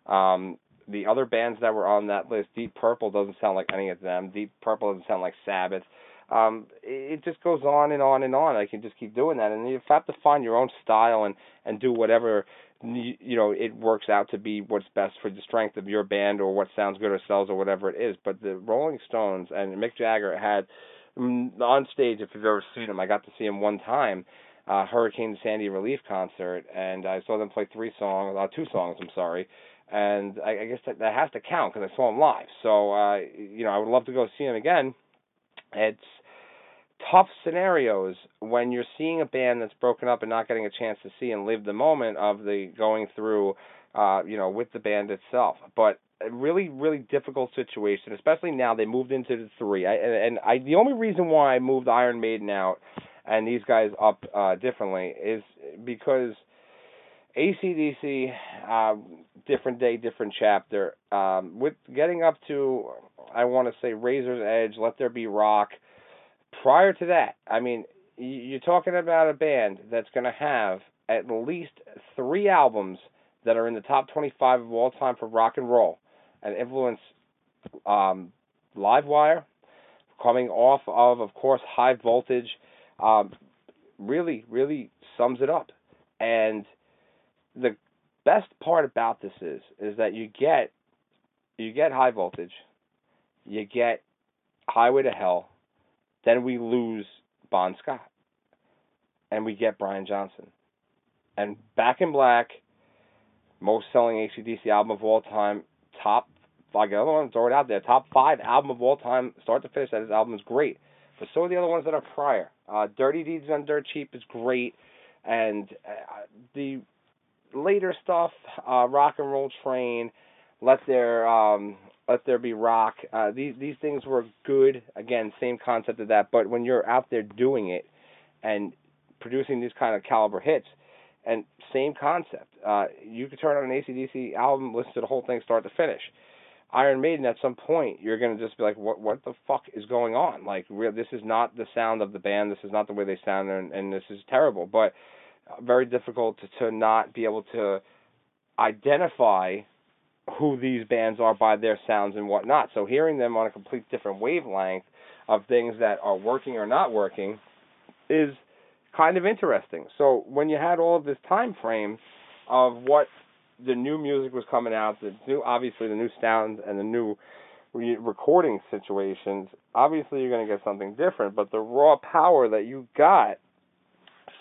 Um, the other bands that were on that list, Deep Purple doesn't sound like any of them. Deep Purple doesn't sound like Sabbath. Um, it just goes on and on and on. I can just keep doing that, and you have to find your own style and and do whatever you know it works out to be what's best for the strength of your band or what sounds good or sells or whatever it is. But the Rolling Stones and Mick Jagger had mm, on stage. If you've ever seen him, I got to see him one time. Uh, Hurricane Sandy relief concert, and I saw them play three songs, uh, two songs. I'm sorry, and I, I guess that, that has to count because I saw him live. So uh, you know, I would love to go see him again. It's tough scenarios when you're seeing a band that's broken up and not getting a chance to see and live the moment of the going through uh you know with the band itself. But a really really difficult situation especially now they moved into the three. I, and, and i the only reason why i moved iron maiden out and these guys up uh differently is because acdc uh different day different chapter. Um with getting up to i want to say razor's edge let there be rock prior to that, I mean, you're talking about a band that's going to have at least three albums that are in the top 25 of all time for rock and roll and influence um, Livewire, coming off of, of course, High Voltage, um, really, really sums it up. And the best part about this is, is that you get, you get High Voltage, you get Highway to Hell, then we lose Bon Scott. And we get Brian Johnson. And Back in Black, most selling ACDC album of all time, top I got other one, throw it out there. Top five album of all time, start to finish. That album is great. But so are the other ones that are prior. Uh, Dirty Deeds Done Dirt Cheap is great, and uh, the later stuff, uh, Rock and Roll Train, Let There um, let There Be Rock. Uh, these these things were good. Again, same concept of that. But when you're out there doing it and producing these kind of caliber hits, and same concept, uh, you could turn on an ACDC album, listen to the whole thing start to finish. Iron Maiden, at some point, you're gonna just be like, what what the fuck is going on? Like, this is not the sound of the band. This is not the way they sound, and, and this is terrible. But uh, very difficult to, to not be able to identify who these bands are by their sounds and whatnot. So hearing them on a complete different wavelength of things that are working or not working is kind of interesting. So when you had all of this time frame of what the new music was coming out, the new obviously the new sounds and the new re- recording situations, obviously you're going to get something different, but the raw power that you got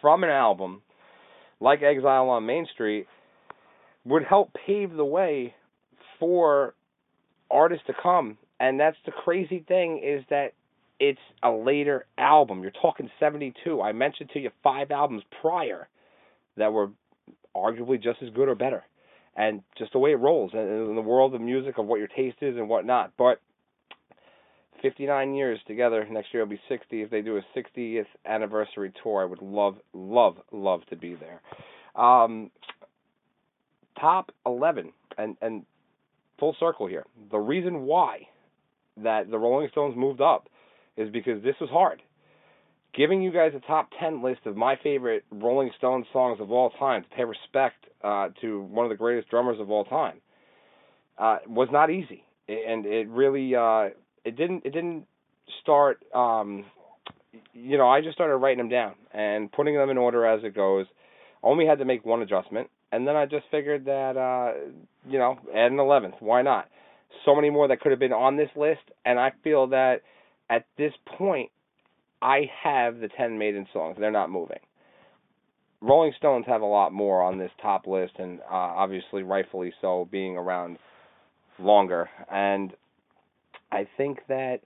from an album like Exile on Main Street would help pave the way for artists to come. And that's the crazy thing is that it's a later album. You're talking 72. I mentioned to you five albums prior that were arguably just as good or better. And just the way it rolls in the world of music of what your taste is and whatnot. But 59 years together. Next year will be 60. If they do a 60th anniversary tour, I would love, love, love to be there. Um, top 11, and and full circle here. The reason why that the Rolling Stones moved up is because this was hard. Giving you guys a top 10 list of my favorite Rolling Stones songs of all time to pay respect uh, to one of the greatest drummers of all time uh, was not easy, and it really uh, it didn't it didn't start. Um, you know, I just started writing them down and putting them in order as it goes. Only had to make one adjustment, and then I just figured that uh, you know, add an eleventh. Why not? So many more that could have been on this list, and I feel that at this point, I have the ten Maiden songs. They're not moving. Rolling Stones have a lot more on this top list, and uh, obviously, rightfully so, being around longer. And I think that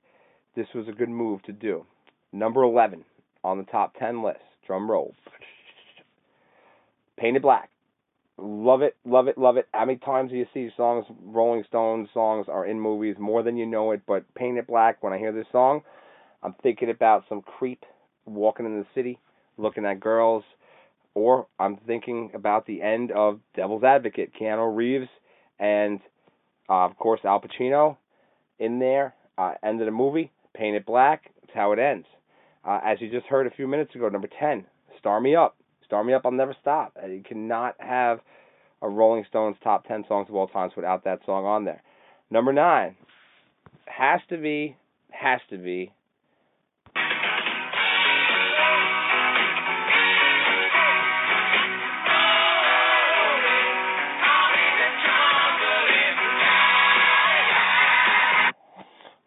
this was a good move to do. Number 11 on the top 10 list Drum roll. Paint It Black. Love it, love it, love it. How many times do you see songs, Rolling Stones songs are in movies more than you know it? But Paint It Black, when I hear this song, I'm thinking about some creep walking in the city, looking at girls, or I'm thinking about the end of Devil's Advocate, Keanu Reeves, and uh, of course Al Pacino in there. Uh, end of the movie, Paint It Black. That's how it ends. Uh, as you just heard a few minutes ago, number 10, Start Me Up. Start Me Up, I'll never stop. You cannot have a Rolling Stones top 10 songs of all times without that song on there. Number 9, has to be, has to be.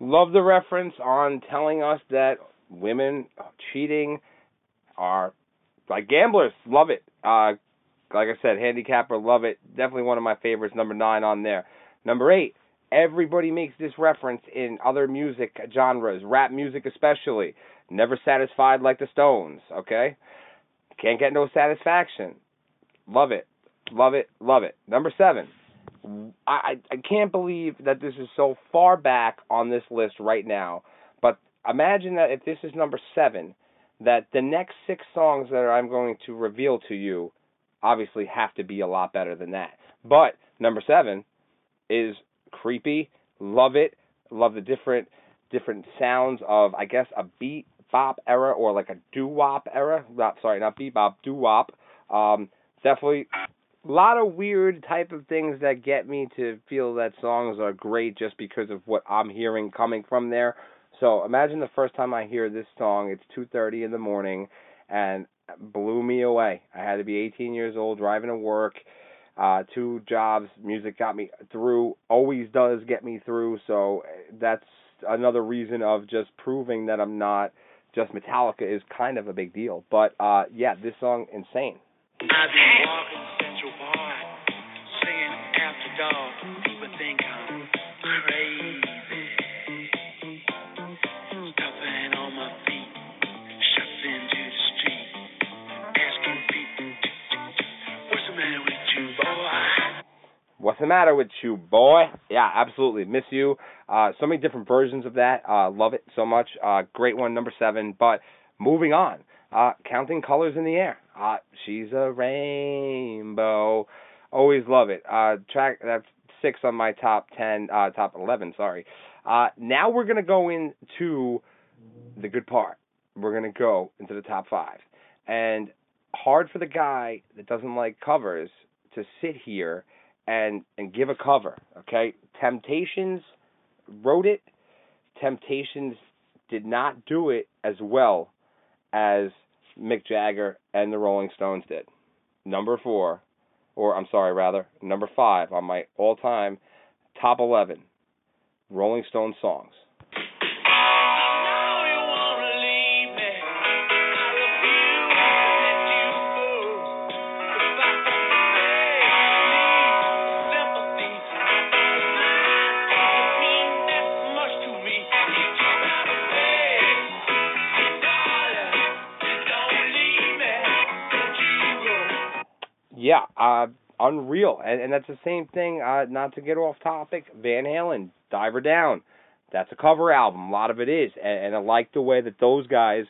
Love the reference on telling us that women cheating are like gamblers. Love it. Uh, like I said, handicapper, love it. Definitely one of my favorites. Number nine on there. Number eight. Everybody makes this reference in other music genres, rap music especially. Never satisfied like the Stones. Okay, can't get no satisfaction. Love it, love it, love it. Number seven. I I can't believe that this is so far back on this list right now. But imagine that if this is number seven, that the next six songs that I'm going to reveal to you obviously have to be a lot better than that. But number seven is creepy. Love it. Love the different different sounds of I guess a beat bop era or like a doo wop era. Not sorry, not beat bop, doo wop. Um, definitely a lot of weird type of things that get me to feel that songs are great just because of what I'm hearing coming from there. So imagine the first time I hear this song. It's 2:30 in the morning, and blew me away. I had to be 18 years old, driving to work, uh, two jobs. Music got me through. Always does get me through. So that's another reason of just proving that I'm not just Metallica is kind of a big deal. But uh, yeah, this song insane. People think I'm crazy. What's the matter with you, boy? Yeah, absolutely. Miss you. Uh, so many different versions of that. Uh, love it so much. Uh, great one, number seven. But moving on. Uh, counting colors in the air. Uh, she's a rainbow. Always love it. Uh, track that's six on my top ten, uh, top eleven. Sorry. Uh, now we're gonna go into the good part. We're gonna go into the top five, and hard for the guy that doesn't like covers to sit here and and give a cover. Okay, Temptations wrote it. Temptations did not do it as well as Mick Jagger and the Rolling Stones did. Number four, or I'm sorry, rather, number five on my all time top 11 Rolling Stone songs. Unreal, and and that's the same thing. Uh, not to get off topic, Van Halen, Diver Down. That's a cover album. A lot of it is, and, and I like the way that those guys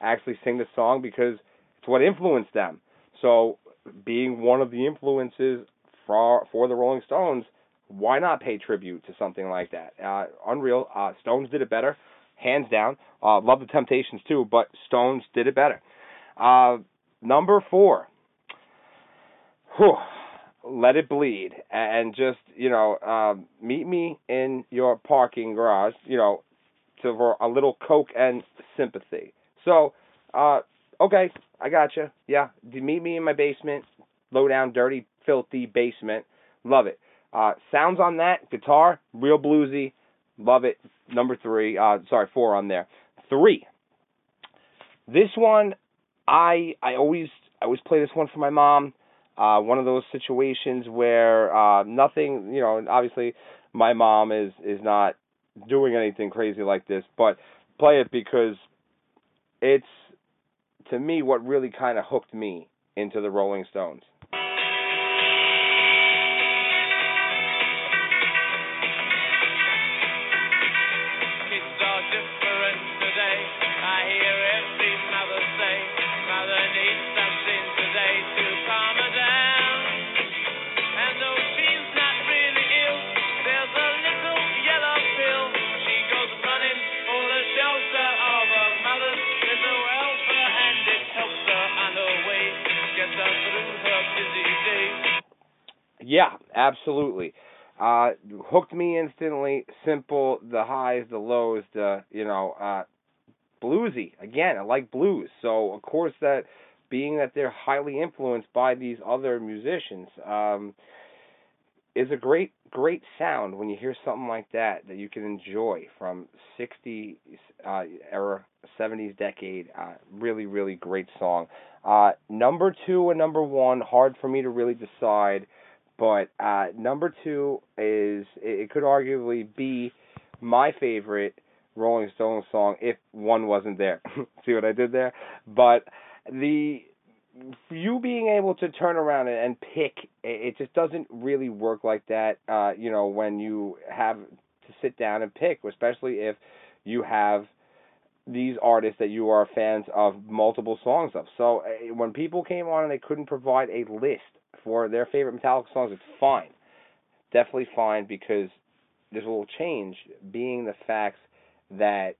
actually sing the song because it's what influenced them. So, being one of the influences for for the Rolling Stones, why not pay tribute to something like that? Uh, unreal. Uh, Stones did it better, hands down. Uh, love the Temptations too, but Stones did it better. Uh, number four. Whew, let it bleed and just you know um meet me in your parking garage you know to for a little coke and sympathy. So uh okay i got you yeah meet me in my basement low down dirty filthy basement. Love it. Uh sounds on that guitar real bluesy. Love it. Number three uh sorry four on there. Three. This one i i always i always play this one for my mom uh one of those situations where uh nothing you know obviously my mom is is not doing anything crazy like this but play it because it's to me, what really kind of hooked me into the Rolling Stones. Yeah, absolutely. Uh, hooked me instantly. Simple, the highs, the lows, the you know, uh, bluesy. Again, I like blues, so of course that being that they're highly influenced by these other musicians, um, is a great, great sound when you hear something like that that you can enjoy from 60s uh, era, 70s decade. Uh, really, really great song. Uh, number two and number one, hard for me to really decide but uh, number two is it, could arguably be my favorite Rolling Stones song if one wasn't there. See what I did there? But the you being able to turn around and, pick it, it just doesn't really work like that. Uh, you know when you have to sit down and pick, especially if you have these artists that you are fans of multiple songs of. So uh, when people came on and they couldn't provide a list for their favorite Metallica songs, it's fine. Definitely fine because a little change being the fact that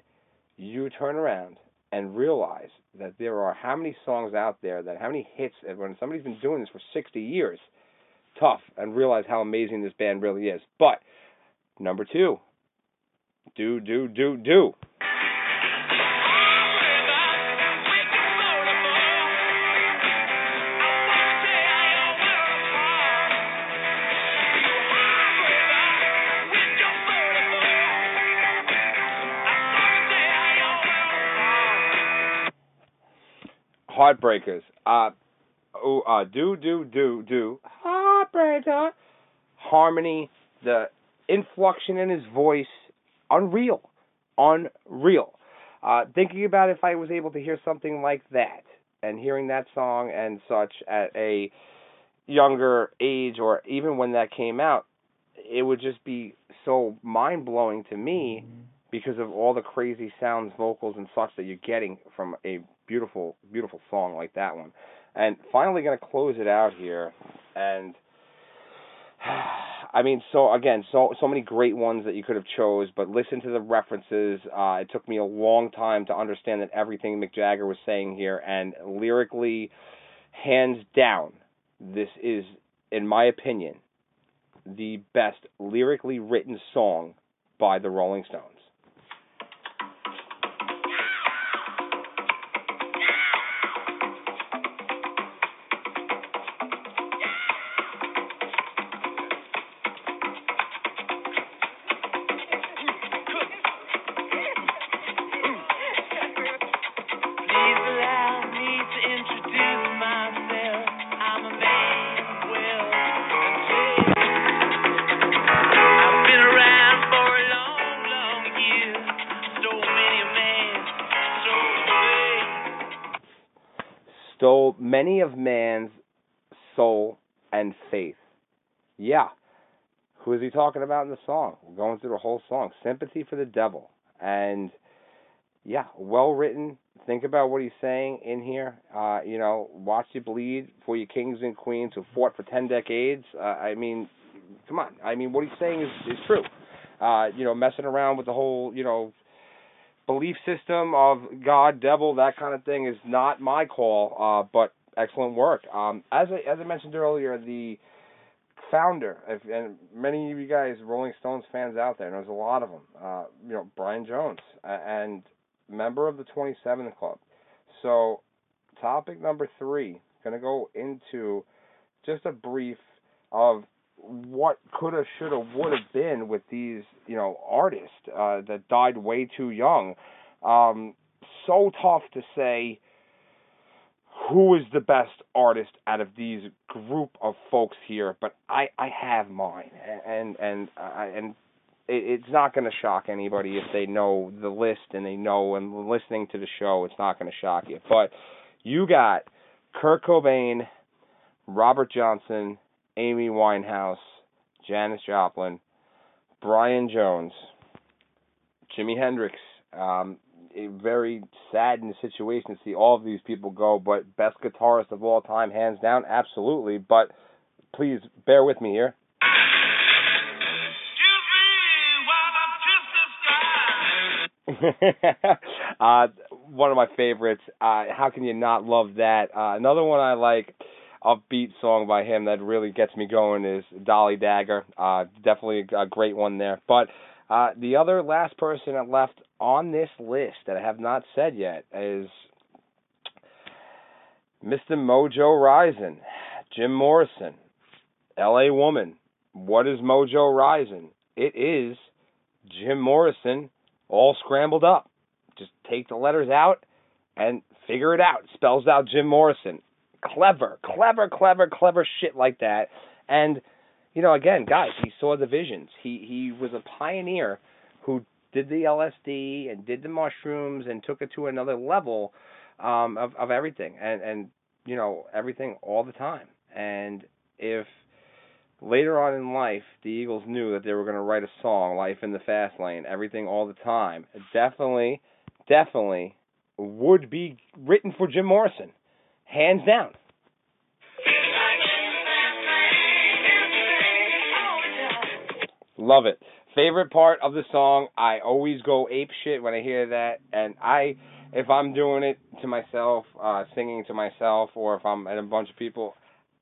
you turn around and realize that there are how many songs out there that how many hits when somebody's been doing this for 60 years tough and realize how amazing this band really is but number 2 do do do do Heartbreakers. Uh, oh, uh, do, do, do, do. Heartbreaker. Harmony, the inflection in his voice, unreal. Unreal. Uh, thinking about if I was able to hear something like that, and hearing that song and such at a younger age, or even when that came out, it would just be so mind blowing to me because of all the crazy sounds, vocals, and such that you're getting from a beautiful, beautiful song like that one. And finally, going to close it out here, and I mean, so again, so so many great ones that you could have chose, but listen to the references. Uh, it took me a long time to understand that everything Mick Jagger was saying here, and lyrically, hands down, this is, in my opinion, the best lyrically written song by the Rolling Stones. Of man's soul and faith. Yeah. Who is he talking about in the song? We're going through the whole song. Sympathy for the devil. And yeah, well written. Think about what he's saying in here. Uh, you know, watch you bleed for your kings and queens who fought for ten decades. Uh, I mean, come on. I mean, what he's saying is is true. Uh, you know, messing around with the whole, you know, belief system of God, devil, that kind of thing is not my call. Uh, but excellent work. Um, as I, as I mentioned earlier, the founder, if, and many of you guys Rolling Stones fans out there, and there's a lot of them. Uh, you know, Brian Jones, uh, and member of the 27 Club. So, topic number three, to go into just a brief of what coulda, shoulda, woulda been with these, you know, artists uh, that died way too young. Um, so tough to say who is the best artist out of these group of folks here, but I I have mine, and and I and it, it's not going to shock anybody if they know the list and they know and listening to the show, it's not going to shock you. But You got Kurt Cobain, Robert Johnson, Amy Winehouse, Janis Joplin, Brian Jones, Jimi Hendrix. Um, a very saddened situation to see all of these people go, but best guitarist of all time, hands down, absolutely. But please bear with me here. uh, one of my favorites. Uh, how can you not love that? Uh, another one I like, upbeat song by him that really gets me going is Dolly Dagger. Uh, definitely a great one there. But uh, the other last person that left on this list that I have not said yet is Mr. Mojo Rising, Jim Morrison, L.A. Woman. What is Mojo Rising? It is Jim Morrison all scrambled up. Just take the letters out and figure it out. Spells out Jim Morrison. Clever, clever, clever, clever shit like that. And you know, again, guys, he saw the visions. He he was a pioneer who did the LSD and did the mushrooms and took it to another level um, of of everything and and you know everything all the time. And if later on in life the Eagles knew that they were going to write a song, "Life in the Fast Lane," everything all the time, definitely, definitely would be written for Jim Morrison, hands down. Love it. Favorite part of the song, I always go ape shit when I hear that, and I, if I'm doing it to myself, uh, singing to myself, or if I'm at a bunch of people,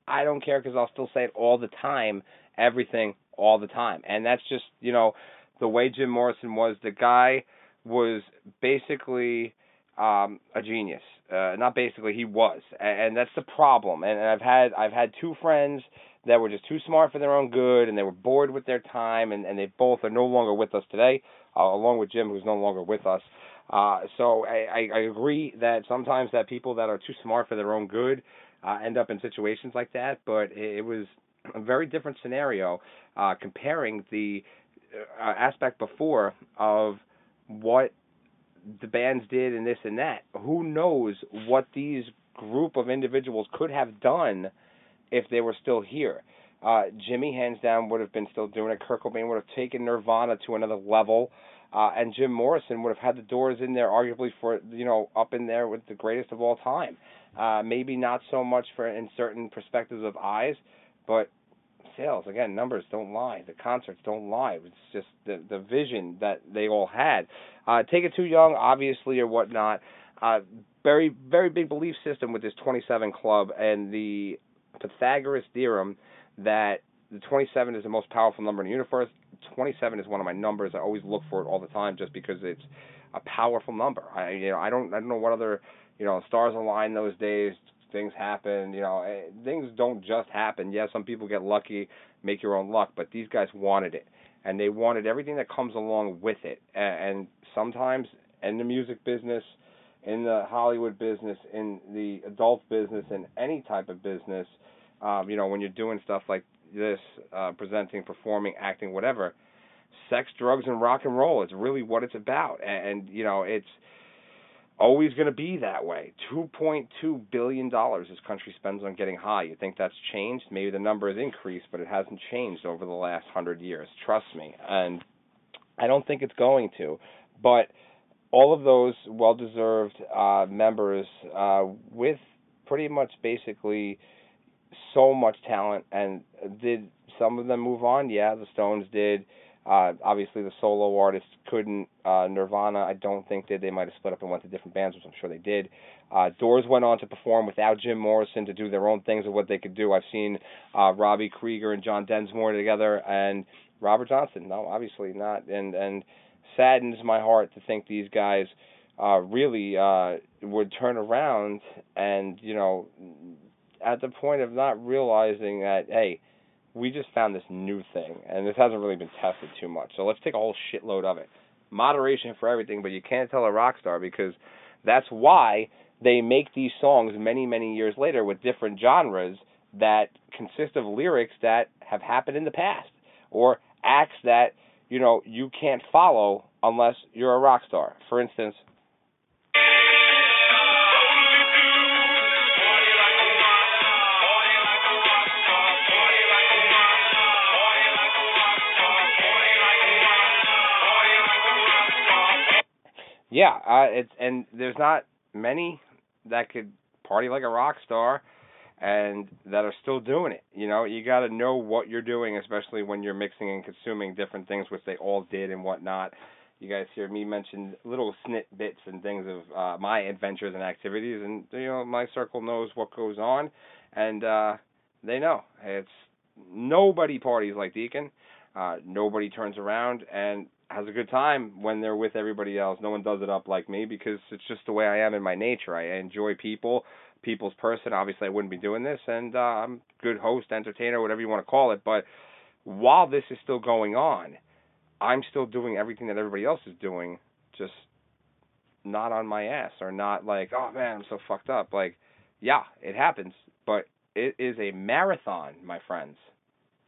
I don't care because I'll still say it all the time, everything all the time, and that's just you know the way Jim Morrison was. The guy was basically um, a genius. Uh, not basically, he was, and, and that's the problem. And, and I've had I've had two friends that were just too smart for their own good and they were bored with their time and, and they both are no longer with us today, uh, along with Jim who's no longer with us. Uh, so I, I, I agree that sometimes that people that are too smart for their own good uh, end up in situations like that, but it, it was a very different scenario uh, comparing the uh, aspect before of what the bands did and this and that. Who knows what these group of individuals could have done if they were still here. Uh, Jimmy, hands down, would have been still doing it. Kurt Cobain would have taken Nirvana to another level, uh, and Jim Morrison would have had the doors in there, arguably for you know up in there with the greatest of all time. Uh, maybe not so much for in certain perspectives of eyes, but sales again, numbers don't lie. The concerts don't lie. It's just the the vision that they all had. Uh, Take It Too Young, obviously, or whatnot. Uh, very very big belief system with this 27 club and the Pythagoras theorem that the 27 is the most powerful number in the universe. 27 is one of my numbers. I always look for it all the time just because it's a powerful number. I you know I don't I don't know what other you know stars align those days. Things happen. You know eh, things don't just happen. Yeah, some people get lucky, make your own luck, but these guys wanted it, and they wanted everything that comes along with it. And sometimes in the music business, in the Hollywood business, in the adult business, in any type of business um, you know, when you're doing stuff like this, uh, presenting, performing, acting, whatever, sex, drugs, and rock and roll. It's really what it's about, and, and you know, it's always going to be that way. Two point two billion dollars this country spends on getting high. You think that's changed? Maybe the number has increased, but it hasn't changed over the last hundred years. Trust me, and I don't think it's going to. But all of those well-deserved uh, members, uh, with pretty much basically so much talent. And did some of them move on? Yeah, the Stones did. Uh, obviously, the solo artists couldn't. Uh, Nirvana, I don't think did. They might have split up and went to different bands, which I'm sure they did. Uh, Doors went on to perform without Jim Morrison to do their own things of what they could do. I've seen uh, Robbie Krieger and John Densmore together, and Robert Johnson. No, obviously not. And and saddens my heart to think these guys uh, really uh, would turn around and you know at the point of not realizing that, hey, we just found this new thing, and this hasn't really been tested too much. So let's take a whole shitload of it. Moderation for everything, but you can't tell a rock star because that's why they make these songs many, many years later with different genres that consist of lyrics that have happened in the past or acts that you know you can't follow unless you're a rock star. For instance, Yeah, uh, it's and there's not many that could party like a rock star and that are still doing it. You know, you got to know what you're doing, especially when you're mixing and consuming different things, which they all did and whatnot. You guys hear me mention little snippets and things of uh, my adventures and activities, and you know my circle knows what goes on, and uh, they know it's nobody parties like Deacon. Uh, nobody turns around and has a good time when they're with everybody else. No one does it up like me because it's just the way I am in my nature. I enjoy people, people's person. Obviously, I wouldn't be doing this, and uh, I'm good host, entertainer, whatever you want to call it. But while this is still going on, I'm still doing everything that everybody else is doing, just not on my ass or not like, oh man, I'm so fucked up. Like, yeah, it happens, but it is a marathon, my friends,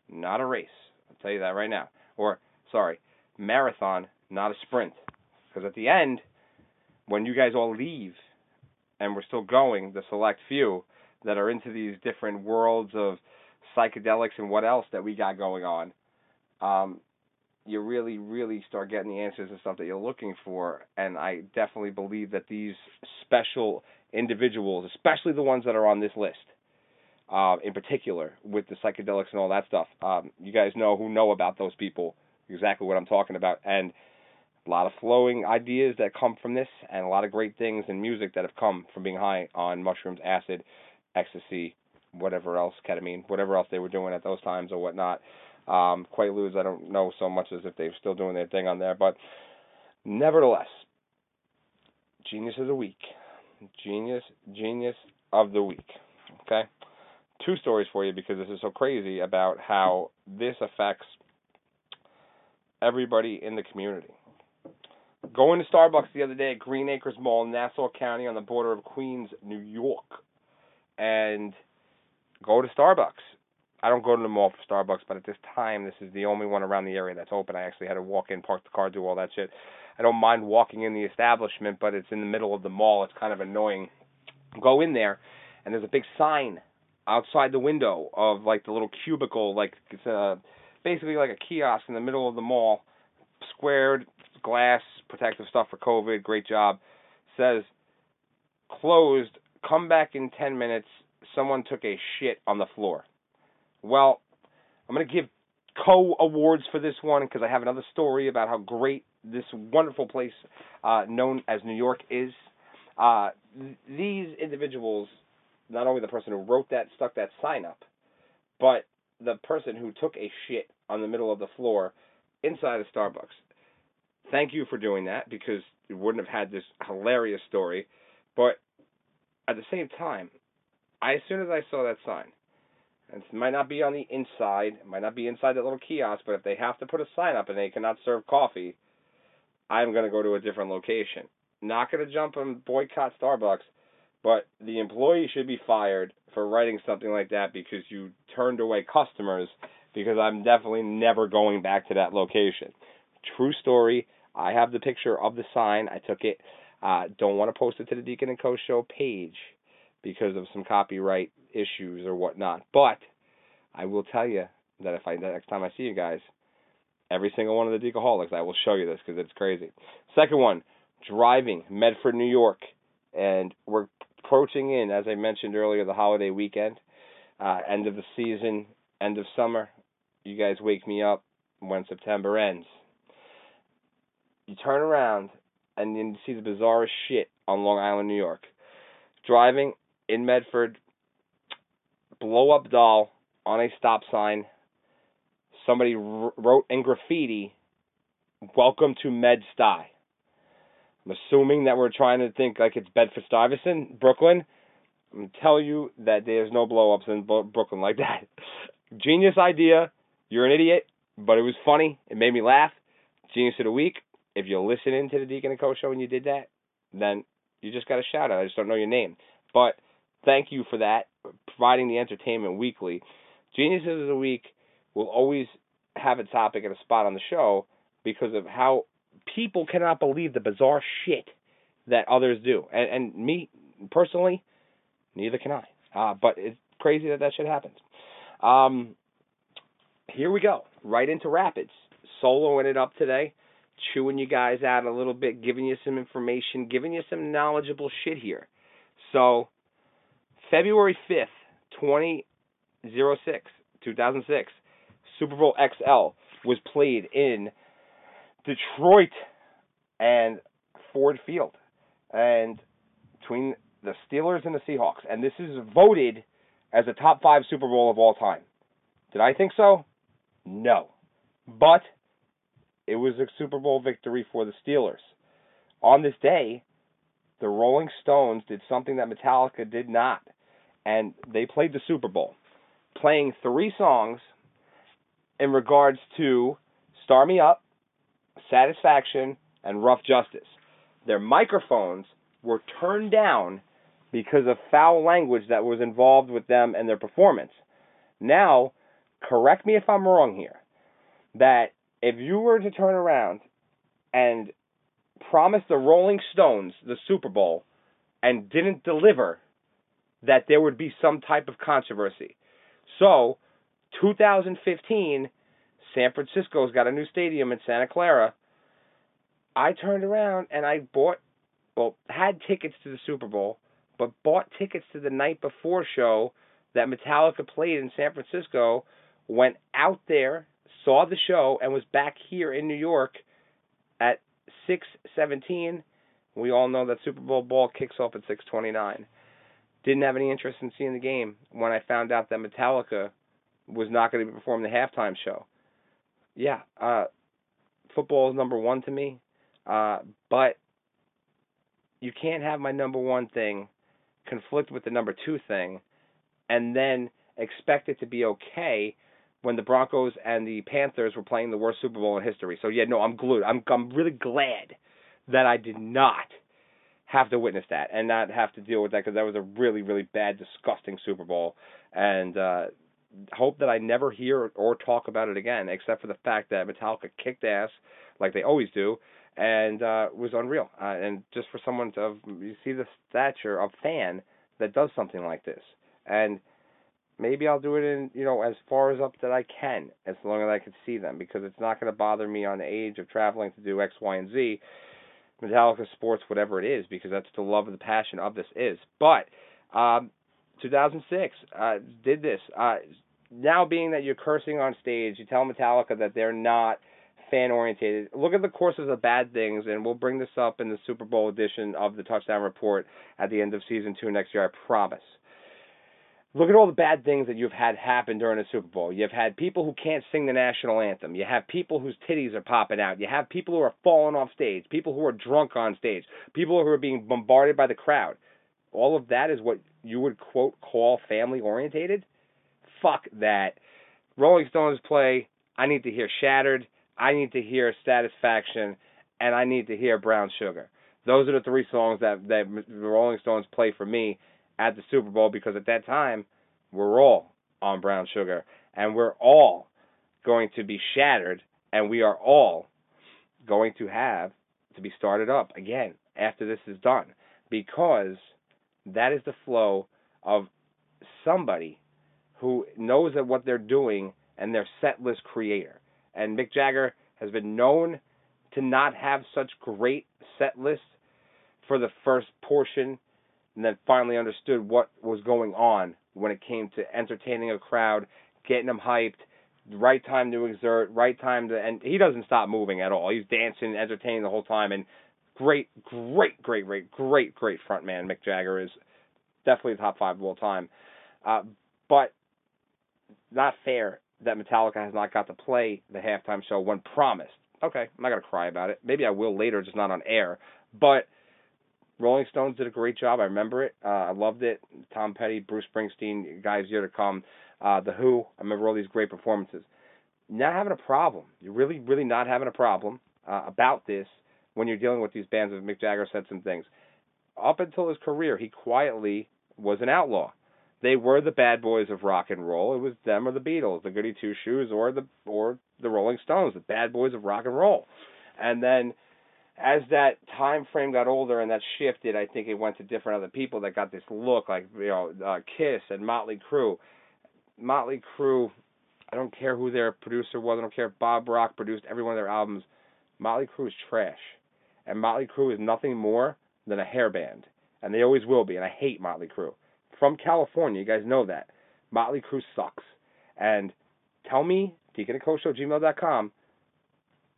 not a race. I'll tell you that right now. Or, sorry, marathon, not a sprint. Because at the end, when you guys all leave and we're still going, the select few that are into these different worlds of psychedelics and what else that we got going on, um, you really, really start getting the answers and stuff that you're looking for. And I definitely believe that these special individuals, especially the ones that are on this list, uh, in particular with the psychedelics and all that stuff, um, you guys know who know about those people exactly what I'm talking about. And a lot of flowing ideas that come from this, and a lot of great things in music that have come from being high on mushrooms, acid, ecstasy, whatever else, ketamine, whatever else they were doing at those times or whatnot. Um, Quaaludes, I don't know so much as if they're still doing their thing on there, but nevertheless, genius of the week, genius, genius of the week. Okay, two stories for you because this is so crazy about how this affects everybody in the community. Going to Starbucks the other day at Green Acres Mall, in Nassau County, on the border of Queens, New York, and go to Starbucks. I don't go to the mall for Starbucks, but at this time, this is the only one around the area that's open. I actually had to walk in, park the car, do all that shit. I don't mind walking in the establishment, but it's in the middle of the mall. It's kind of annoying. Go in there, and there's a big sign outside the window of like the little cubicle, like it's a basically like a kiosk in the middle of the mall, squared glass, protective stuff for COVID. Great job. Says closed. Come back in 10 minutes. Someone took a shit on the floor. Well, I'm to give co awards for this one because I have another story about how great this wonderful place uh, known as New York is. Uh, th- these individuals, not only the person who wrote that, stuck that sign up, but the person who took a shit on the middle of the floor inside of Starbucks. Thank you for doing that because you wouldn't have had this hilarious story. But at the same time, I as soon as I saw that sign, it might not be on the inside, it might not be inside that little kiosk, but if they have to put a sign up and they cannot serve coffee, I'm going to go to a different location. Not going to jump and boycott Starbucks, but the employee should be fired for writing something like that because you turned away customers because I'm definitely never going back to that location. True story. I have the picture of the sign. I took it. Uh, don't want to post it to the Deacon and Co. show page because of some copyright issues or whatnot. But I will tell you that if I the next time I see you guys, every single one of the Decaholics, I will show you this because it's crazy. Second one, driving Medford, New York, and we're approaching in, as I mentioned earlier, the holiday weekend, uh, end of the season, end of summer. You guys wake me up when September ends. You turn around and you see the bizarrest shit on Long Island, New York. Driving in Medford, blow up doll on a stop sign. Somebody wrote in graffiti, "Welcome to Med Stuy." I'm assuming that we're trying to think like it's Bedford Stuyvesant, Brooklyn. I'm telling you that there's no blow ups in Brooklyn like that. Genius idea. You're an idiot, but it was funny. It made me laugh. Genius of the week. If you're listening to the Deacon and Co show and you did that, then you just got a shout out. I just don't know your name. But thank you for that, providing the entertainment weekly. Geniuses of the Week will always have a topic and a spot on the show because of how people cannot believe the bizarre shit that others do. And, and me, personally, neither can I. Uh, but it's crazy that that shit happens. Um, here we go. Right into Rapids. Soloing it up today. chewing you guys out a little bit, giving you some information, giving you some knowledgeable shit here. So, February 5th, 2006, 2006, Super Bowl XL was played in Detroit and Ford Field. And between the Steelers and the Seahawks. And this is voted as a top five Super Bowl of all time. Did I think so? No. But it was a Super Bowl victory for the Steelers. On this day, the Rolling Stones did something that Metallica did not. And they played the Super Bowl, playing three songs in regards to Start Me Up, Satisfaction, and Rough Justice. Their microphones were turned down because of foul language that was involved with them and their performance. Now, correct me if I'm wrong here, that if you were to turn around and promise the Rolling Stones the Super Bowl and didn't deliver, that there would be some type of controversy. So, 2015, San Francisco's got a new stadium in Santa Clara. I turned around and I bought, well, had tickets to the Super Bowl, but bought tickets to the night before show that Metallica played in San Francisco, went out there, saw the show, and was back here in New York at 6:17. We all know that Super Bowl ball kicks off at 6:29. Didn't have any interest in seeing the game when I found out that Metallica was not going to be performing the halftime show. Yeah, uh, football is number one to me, uh, but you can't have my number one thing conflict with the number two thing, and then expect it to be okay when the Broncos and the Panthers were playing the worst Super Bowl in history. So yeah, no, I'm glued. I'm I'm really glad that I did not have to witness that and not have to deal with that because that was a really really bad, disgusting Super Bowl, and uh, hope that I never hear or talk about it again, except for the fact that Metallica kicked ass like they always do, and uh, was unreal. Uh, and just for someone to you see the stature of fan that does something like this, and maybe I'll do it in you know as far as up that I can, as long as I can see them, because it's not going to bother me on the age of traveling to do X, Y, and Z. Metallica sports, whatever it is, because that's the love and the passion of this is. But um, 2006 uh, did this. Uh, now, being that you're cursing on stage, you tell Metallica that they're not fan orientated. Look at the courses of bad things, and we'll bring this up in the Super Bowl edition of the Touchdown Report at the end of season two next year. I promise. Look at all the bad things that you've had happen during the Super Bowl. You've had people who can't sing the national anthem. You have people whose titties are popping out. You have people who are falling off stage. People who are drunk on stage. People who are being bombarded by the crowd. All of that is what you would quote call family orientated. Fuck that. Rolling Stones play. I need to hear Shattered. I need to hear Satisfaction, and I need to hear Brown Sugar. Those are the three songs that that the Rolling Stones play for me at the Super Bowl because at that time we're all on brown sugar and we're all going to be shattered and we are all going to have to be started up again after this is done because that is the flow of somebody who knows that what they're doing and their set list creator. And Mick Jagger has been known to not have such great set lists for the first portion and then finally understood what was going on when it came to entertaining a crowd, getting them hyped, right time to exert, right time to, and he doesn't stop moving at all. He's dancing, entertaining the whole time, and great, great, great, great, great, great front man. Mick Jagger is definitely the top five of all time. Uh, but not fair that Metallica has not got to play the halftime show when promised. Okay, I'm not gonna cry about it. Maybe I will later, just not on air. But Rolling Stones did a great job. I remember it. Uh, I loved it. Tom Petty, Bruce Springsteen, guys here to come. Uh, the Who. I remember all these great performances. Not having a problem. You're really, really not having a problem uh, about this when you're dealing with these bands. As Mick Jagger said some things. Up until his career, he quietly was an outlaw. They were the bad boys of rock and roll. It was them or the Beatles, the Goody Two Shoes, or the or the Rolling Stones, the bad boys of rock and roll. And then as that time frame got older and that shifted, I think it went to different other people that got this look, like you know, uh, Kiss and Motley Crue. Motley Crue, I don't care who their producer was. I don't care if Bob Rock produced every one of their albums. Motley Crue is trash, and Motley Crue is nothing more than a hair band, and they always will be. And I hate Motley Crue. From California, you guys know that Motley Crue sucks. And tell me, Deacon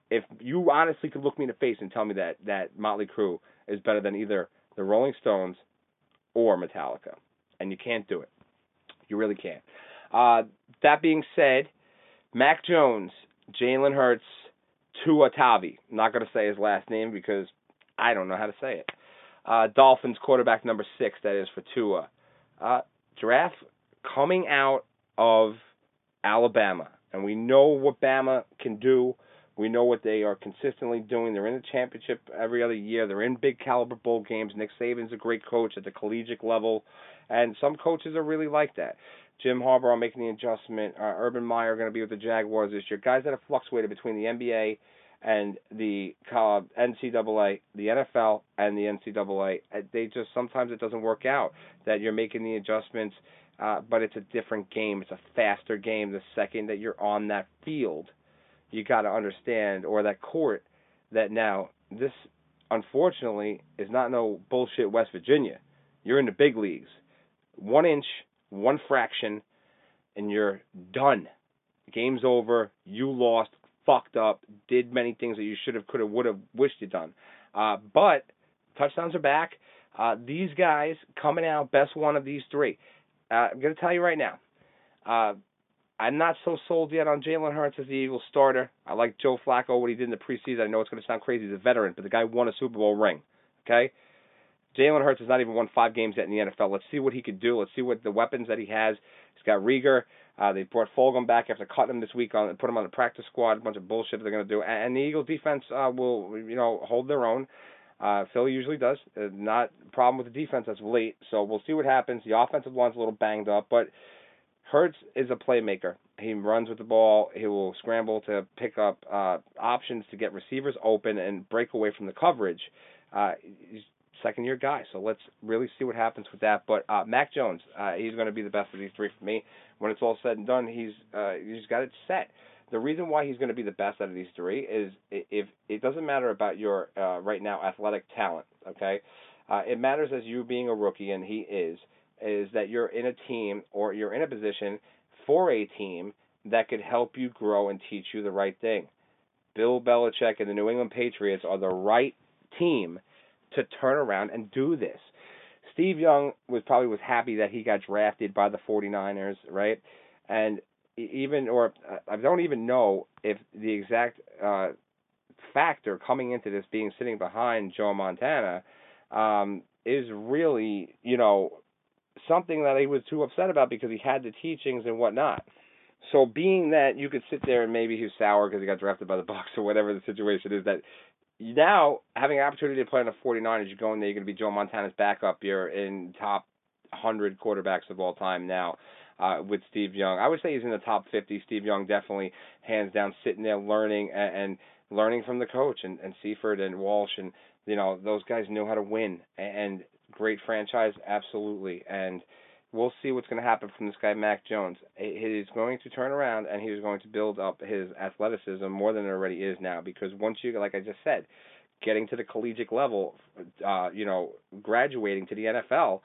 if you honestly could look me in the face and tell me that that Motley Crue is better than either the Rolling Stones or Metallica, and you can't do it. You really can't. Uh, that being said, Mac Jones, Jalen Hurts, Tua Tavi. Not going to say his last name because I don't know how to say it. Uh, Dolphins quarterback number six, that is for Tua. Uh, draft coming out of Alabama, and we know what Bama can do. We know what they are consistently doing. They're in the championship every other year. They're in big caliber bowl games. Nick Saban's a great coach at the collegiate level, and some coaches are really like that. Jim Harbaugh making the adjustment. Uh, Urban Meyer going to be with the Jaguars this year. Guys that have fluctuated between the NBA and the NCAA, the NFL, and the NCAA. Uh, they just sometimes it doesn't work out that you're making the adjustments, uh, but it's a different game. It's a faster game. The second that you're on that field, you got to understand, or that court, that now this unfortunately is not no bullshit West Virginia. You're in the big leagues. One inch, one fraction, and you're done. Game's over. You lost fucked up, did many things that you should have, could have, would have, wished you'd done. Uh, but touchdowns are back. Uh, these guys coming out, best one of these three. Uh, I'm going to tell you right now. I'm not so sold yet on Jalen Hurts as the Eagles starter. I like Joe Flacco, what he did in the preseason. I know it's going to sound crazy. He's a veteran, but the guy won a Super Bowl ring. Okay? Jalen Hurts has not even won five games yet in the NFL. Let's see what he could do. Let's see what the weapons that he has. He's got Reagor. Uh, they brought Fulgham back after cutting him this week on put him on the practice squad. A bunch of bullshit they're going to do, and, and the Eagles defense uh, will you know hold their own. Uh, Philly usually does. Uh, not problem with the defense as of late, so we'll see what happens. The offensive line's a little banged up, but Hurts is a playmaker. He runs with the ball. He will scramble to pick up uh, options to get receivers open and break away from the coverage. Uh, he's second year guy. So let's really see what happens with that. But uh, Mac Jones, uh, he's going to be the best of these three for me. When it's all said and done, he's uh, he's got it set. The reason why he's going to be the best out of these three is if it doesn't matter about your uh, right now athletic talent. Okay, it matters as you being a rookie, and he is. Is that you're in a team or you're in a position for a team that could help you grow and teach you the right thing. Bill Belichick and the New England Patriots are the right team to turn around and do this. Steve Young was probably was happy that he got drafted by the 49ers, right? And even or I don't even know if the exact uh factor coming into this being sitting behind Joe Montana um is really, you know, something that he was too upset about because he had the teachings and whatnot. So being that you could sit there and maybe he's sour because he got drafted by the Bucks or whatever the situation is that now having an opportunity to play on the 49ers, you're going there, you're going to be Joe Montana's backup. You're in top 100 quarterbacks of all time now uh, with Steve Young. I would say he's in the top 50. Steve Young definitely, hands down, sitting there learning and, and learning from the coach and, and Seifert and Walsh and you know those guys know how to win and great franchise, absolutely. And we'll see what's going to happen from this guy Mac Jones. He is going to turn around and he's going to build up his athleticism more than it already is now. Because once you, like I just said, getting to the collegiate level, uh, you know, graduating to the NFL,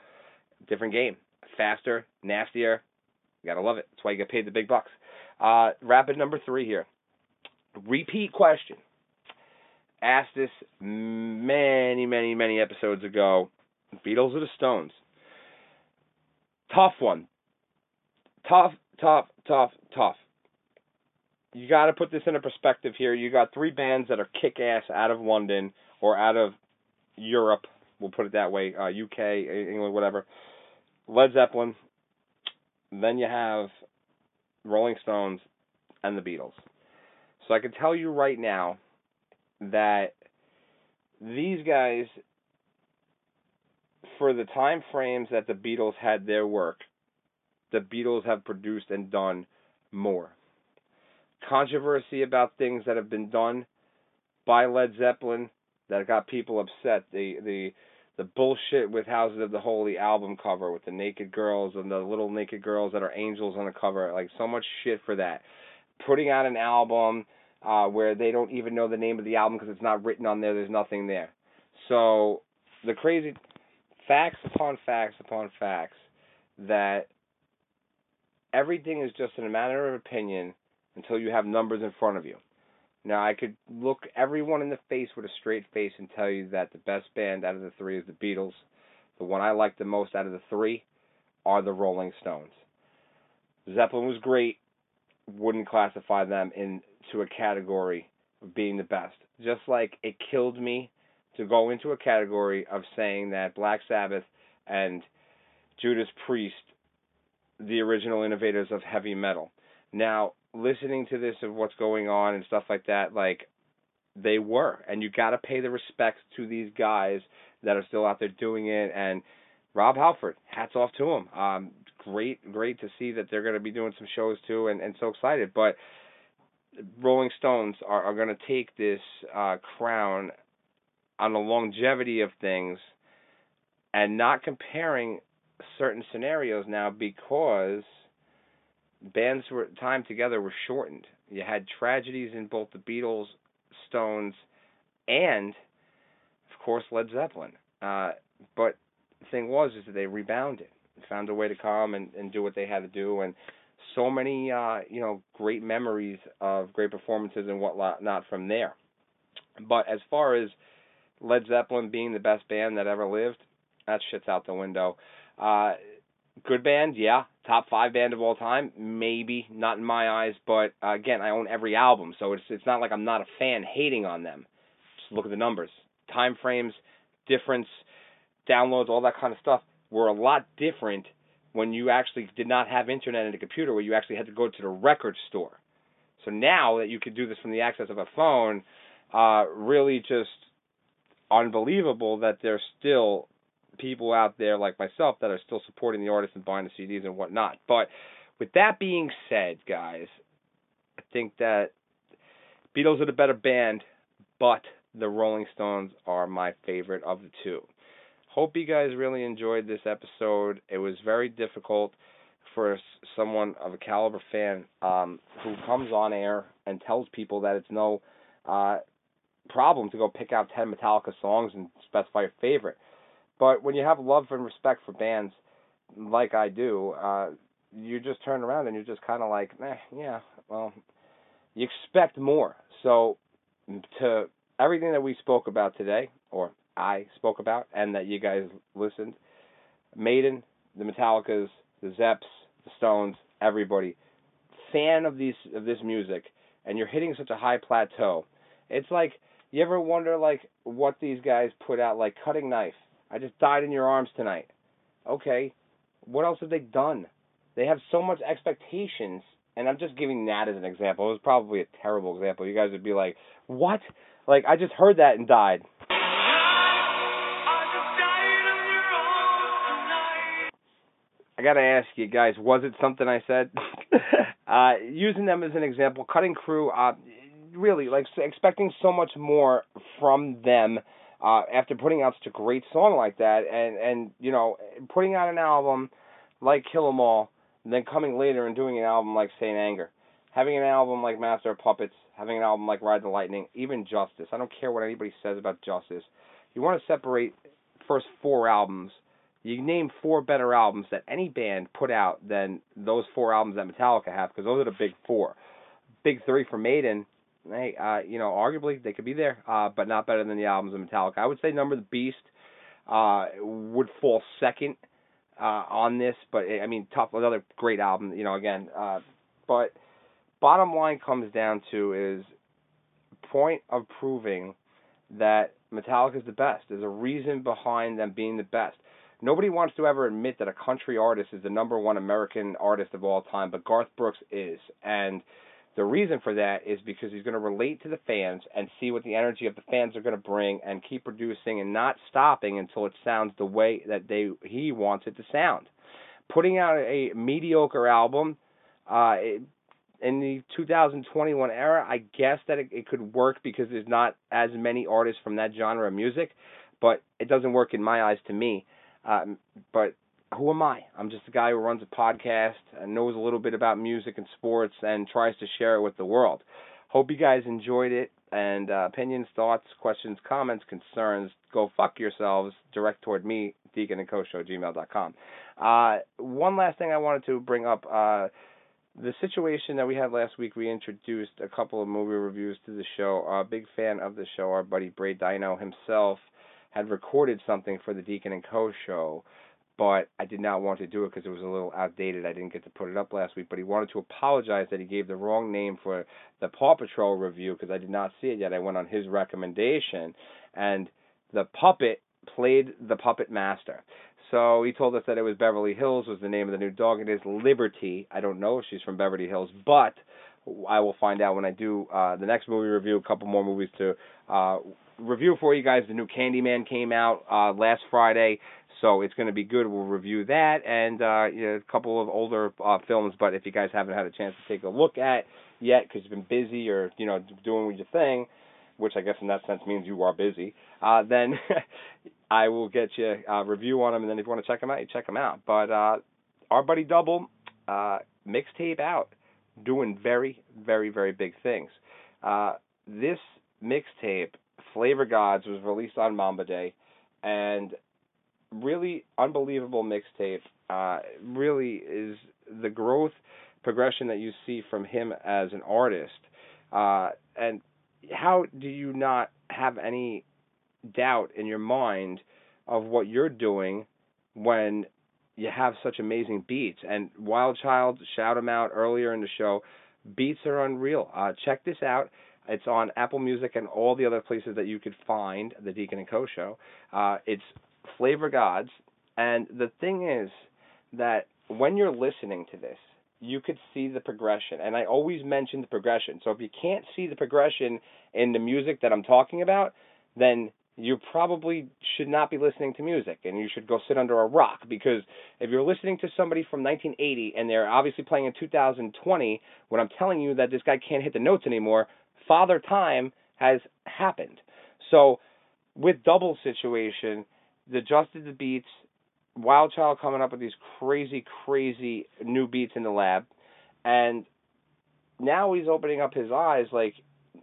different game, faster, nastier. You gotta love it. That's why you get paid the big bucks. Uh, rapid number three here. Repeat question. Asked this many, many, many episodes ago. Beatles or the Stones? tough one. Tough, tough, tough, tough. You got to put this in a perspective here. You got three bands that are kick ass out of London or out of Europe. We'll put it that way. Uh, UK, England, whatever. Led Zeppelin. Then you have Rolling Stones and the Beatles. So I can tell you right now that these guys for the time frames that the Beatles had their work, the Beatles have produced and done more. Controversy about things that have been done by Led Zeppelin that got people upset. The the the bullshit with Houses of the Holy album cover with the naked girls and the little naked girls that are angels on the cover. Like so much shit for that. Putting out an album uh, where they don't even know the name of the album because it's not written on there. There's nothing there. So the crazy facts upon facts upon facts that everything is just in a matter of opinion until you have numbers in front of you. Now I could look everyone in the face with a straight face and tell you that the best band out of the three is the Beatles. The one I like the most out of the three are the Rolling Stones. Zeppelin was great. Wouldn't classify them into a category of being the best. Just like it killed me to go into a category of saying that Black Sabbath and Judas Priest, the original innovators of heavy metal. Now, listening to this of what's going on and stuff like that, like they were, and you got to pay the respects to these guys that are still out there doing it. And Rob Halford, hats off to him. Um, great, great to see that they're going to be doing some shows too, and and so excited. But Rolling Stones are are going to take this uh, crown on the longevity of things, and not comparing certain scenarios now because bands were time together were shortened. You had tragedies in both the Beatles, Stones, and of course Led Zeppelin. Uh, but the thing was is that they rebounded, found a way to come and, and do what they had to do, and so many uh, you know great memories of great performances and whatnot not from there. But as far as Led Zeppelin being the best band that ever lived, that shit's out the window. Uh, good band, yeah. Top five band of all time, maybe not in my eyes, but uh, again, I own every album, so it's it's not like I'm not a fan hating on them. Just look at the numbers, time frames, difference, downloads, all that kind of stuff were a lot different when you actually did not have internet and a computer, where you actually had to go to the record store. So now that you could do this from the access of a phone, uh, really just unbelievable that there's still people out there like myself that are still supporting the artists and buying the CDs and whatnot. But with that being said, guys, I think that Beatles are the better band, but the Rolling Stones are my favorite of the two. Hope you guys really enjoyed this episode. It was very difficult for someone of a caliber fan um, who comes on air and tells people that it's no uh, problem to go pick out 10 Metallica songs and specify your favorite. But when you have love and respect for bands like I do, uh, you just turn around and you're just kind of like, eh, yeah, well, you expect more. So to everything that we spoke about today, or I spoke about, and that you guys listened, Maiden, the Metallicas, the Zeps, the Stones, everybody, fan of these of this music, and you're hitting such a high plateau. It's like you ever wonder like what these guys put out, like Cutting Knife. I just died in your arms tonight. Okay, what else have they done? They have so much expectations, and I'm just giving that as an example. It was probably a terrible example. You guys would be like, "What?" Like I just heard that and died. I gotta ask you guys, was it something I said? uh, using them as an example, Cutting Crew, uh, really like expecting so much more from them uh, after putting out such a great song like that, and and you know putting out an album like Kill 'Em All, and then coming later and doing an album like Saint Anger, having an album like Master of Puppets, having an album like Ride the Lightning, even Justice. I don't care what anybody says about Justice. You want to separate first four albums you name four better albums that any band put out than those four albums that Metallica have, because those are the big four. Big three for Maiden, hey, uh, you know, arguably they could be there, uh, but not better than the albums of Metallica. I would say Number the Beast uh, would fall second uh, on this, but I mean, tough another great album, you know, again. Uh, but bottom line comes down to is point of proving that Metallica is the best. There's a reason behind them being the best nobody wants to ever admit that a country artist is the number one American artist of all time, but Garth Brooks is. And the reason for that is because he's going to relate to the fans and see what the energy of the fans are going to bring and keep producing and not stopping until it sounds the way that they he wants it to sound. Putting out a mediocre album uh, in the 2021 era, I guess that it, it could work because there's not as many artists from that genre of music, but it doesn't work in my eyes to me. Um, but who am I? I'm just a guy who runs a podcast and knows a little bit about music and sports and tries to share it with the world. hope you guys enjoyed it. And uh, opinions, thoughts, questions, comments, concerns, go fuck yourselves. Direct toward me, Deacon and Show, gmail.com. Uh, one last thing I wanted to bring up. Uh, the situation that we had last week, we introduced a couple of movie reviews to the show. A big fan of the show, our buddy Bray Dino himself, had recorded something for the Deacon and Co. show but I did not want to do it because it was a little outdated. I didn't get to put it up last week, but he wanted to apologize that he gave the wrong name for the Paw Patrol review because I did not see it yet. I went on his recommendation, and the puppet played the puppet master. So he told us that it was Beverly Hills was the name of the new dog. It is Liberty. I don't know if she's from Beverly Hills, but I will find out when I do uh, the next movie review. A couple more movies to uh, review for you guys. The new Candyman came out uh, last Friday. So it's going to be good. We'll review that and uh, you know, a couple of older uh, films. But if you guys haven't had a chance to take a look at yet because you've been busy or you know doing your thing, which I guess in that sense means you are busy, uh, then I will get you a review on them. And then if you want to check them out, you check them out. But uh, our buddy Double uh, mixtape out, doing very, very, very big things. Uh, this mixtape, Flavor Gods, was released on Mamba Day, and really unbelievable mixtape. Uh, really is the growth progression that you see from him as an artist. Uh, and how do you not have any doubt in your mind of what you're doing when you have such amazing beats? And Wild Child, shout him out earlier in the show. Beats are unreal. Uh, check this out. It's on Apple Music and all the other places that you could find the Deacon and Co. show. Uh, it's Flavor Gods. And the thing is that when you're listening to this, you could see the progression. And I always mention the progression. So if you can't see the progression in the music that I'm talking about, then you probably should not be listening to music and you should go sit under a rock because if you're listening to somebody from 1980 and they're obviously playing in 2020 when I'm telling you that this guy can't hit the notes anymore, father time has happened. So with double situation, adjusted the beats. Wild Child coming up with these crazy, crazy new beats in the lab, and now he's opening up his eyes like,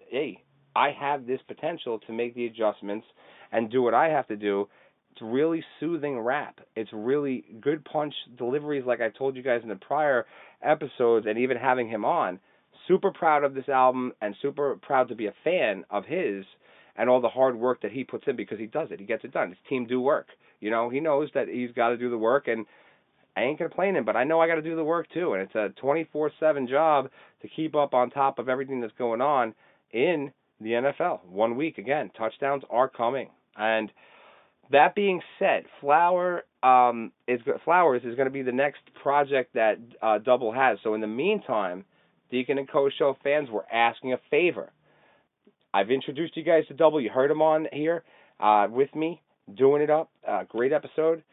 hey, I have this potential to make the adjustments and do what I have to do. It's really soothing rap. It's really good punch deliveries, like I told you guys in the prior episodes, and even having him on. Super proud of this album and super proud to be a fan of his and all the hard work that he puts in because he does it. He gets it done. His team do work. You know, he knows that he's got to do the work, and I ain't complaining, but I know I got to do the work too. And it's a 24/7 job to keep up on top of everything that's going on in the NFL. One week again, touchdowns are coming. And that being said, Flower um, is Flowers is going to be the next project that uh, Double has. So in the meantime, Deacon and Co show fans were asking a favor I've introduced you guys to Double. You heard him on here uh, with me, doing it up. Uh, great episode.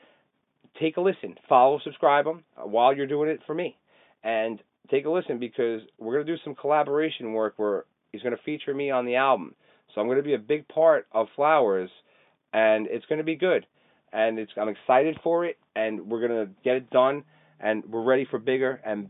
Take a listen. Follow, subscribe him uh, while you're doing it for me. And take a listen because we're going to do some collaboration work where he's going to feature me on the album. So I'm going to be a big part of Flowers, and it's going to be good. And it's I'm excited for it, and we're going to get it done, and we're ready for bigger and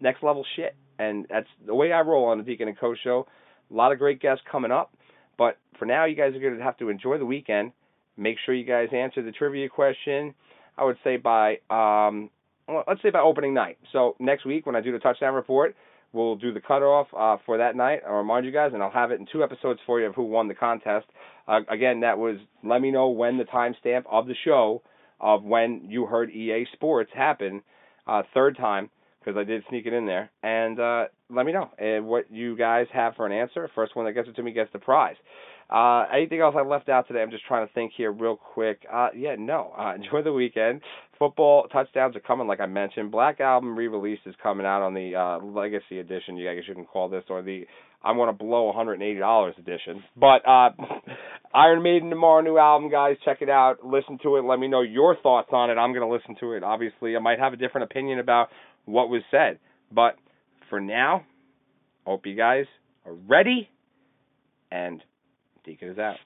next level shit. And that's the way I roll on the Deacon and Co show. A lot of great guests coming up. But for now, you guys are going to have to enjoy the weekend. Make sure you guys answer the trivia question. I would say by um, well, let's say by opening night. So next week when I do the touchdown report, we'll do the cutoff uh, for that night. I'll remind you guys, and I'll have it in two episodes for you of who won the contest. Uh, again, that was let me know when the timestamp of the show of when you heard EA Sports happen. Uh, third time because I did sneak it in there. And uh, let me know uh, what you guys have for an answer. First one that gets it to me gets the prize. Uh, anything else I left out today? I'm just trying to think here real quick. Uh, yeah, no. Uh, enjoy the weekend. Football touchdowns are coming, like I mentioned. Black Album re-release is coming out on the uh, Legacy Edition. You guess you can call this, or the I want to blow $180 edition. But uh, Iron Maiden tomorrow, new album, guys. Check it out. Listen to it. Let me know your thoughts on it. I'm going to listen to it. Obviously, I might have a different opinion about what was said. But for now, hope you guys are ready. And Deacon is out.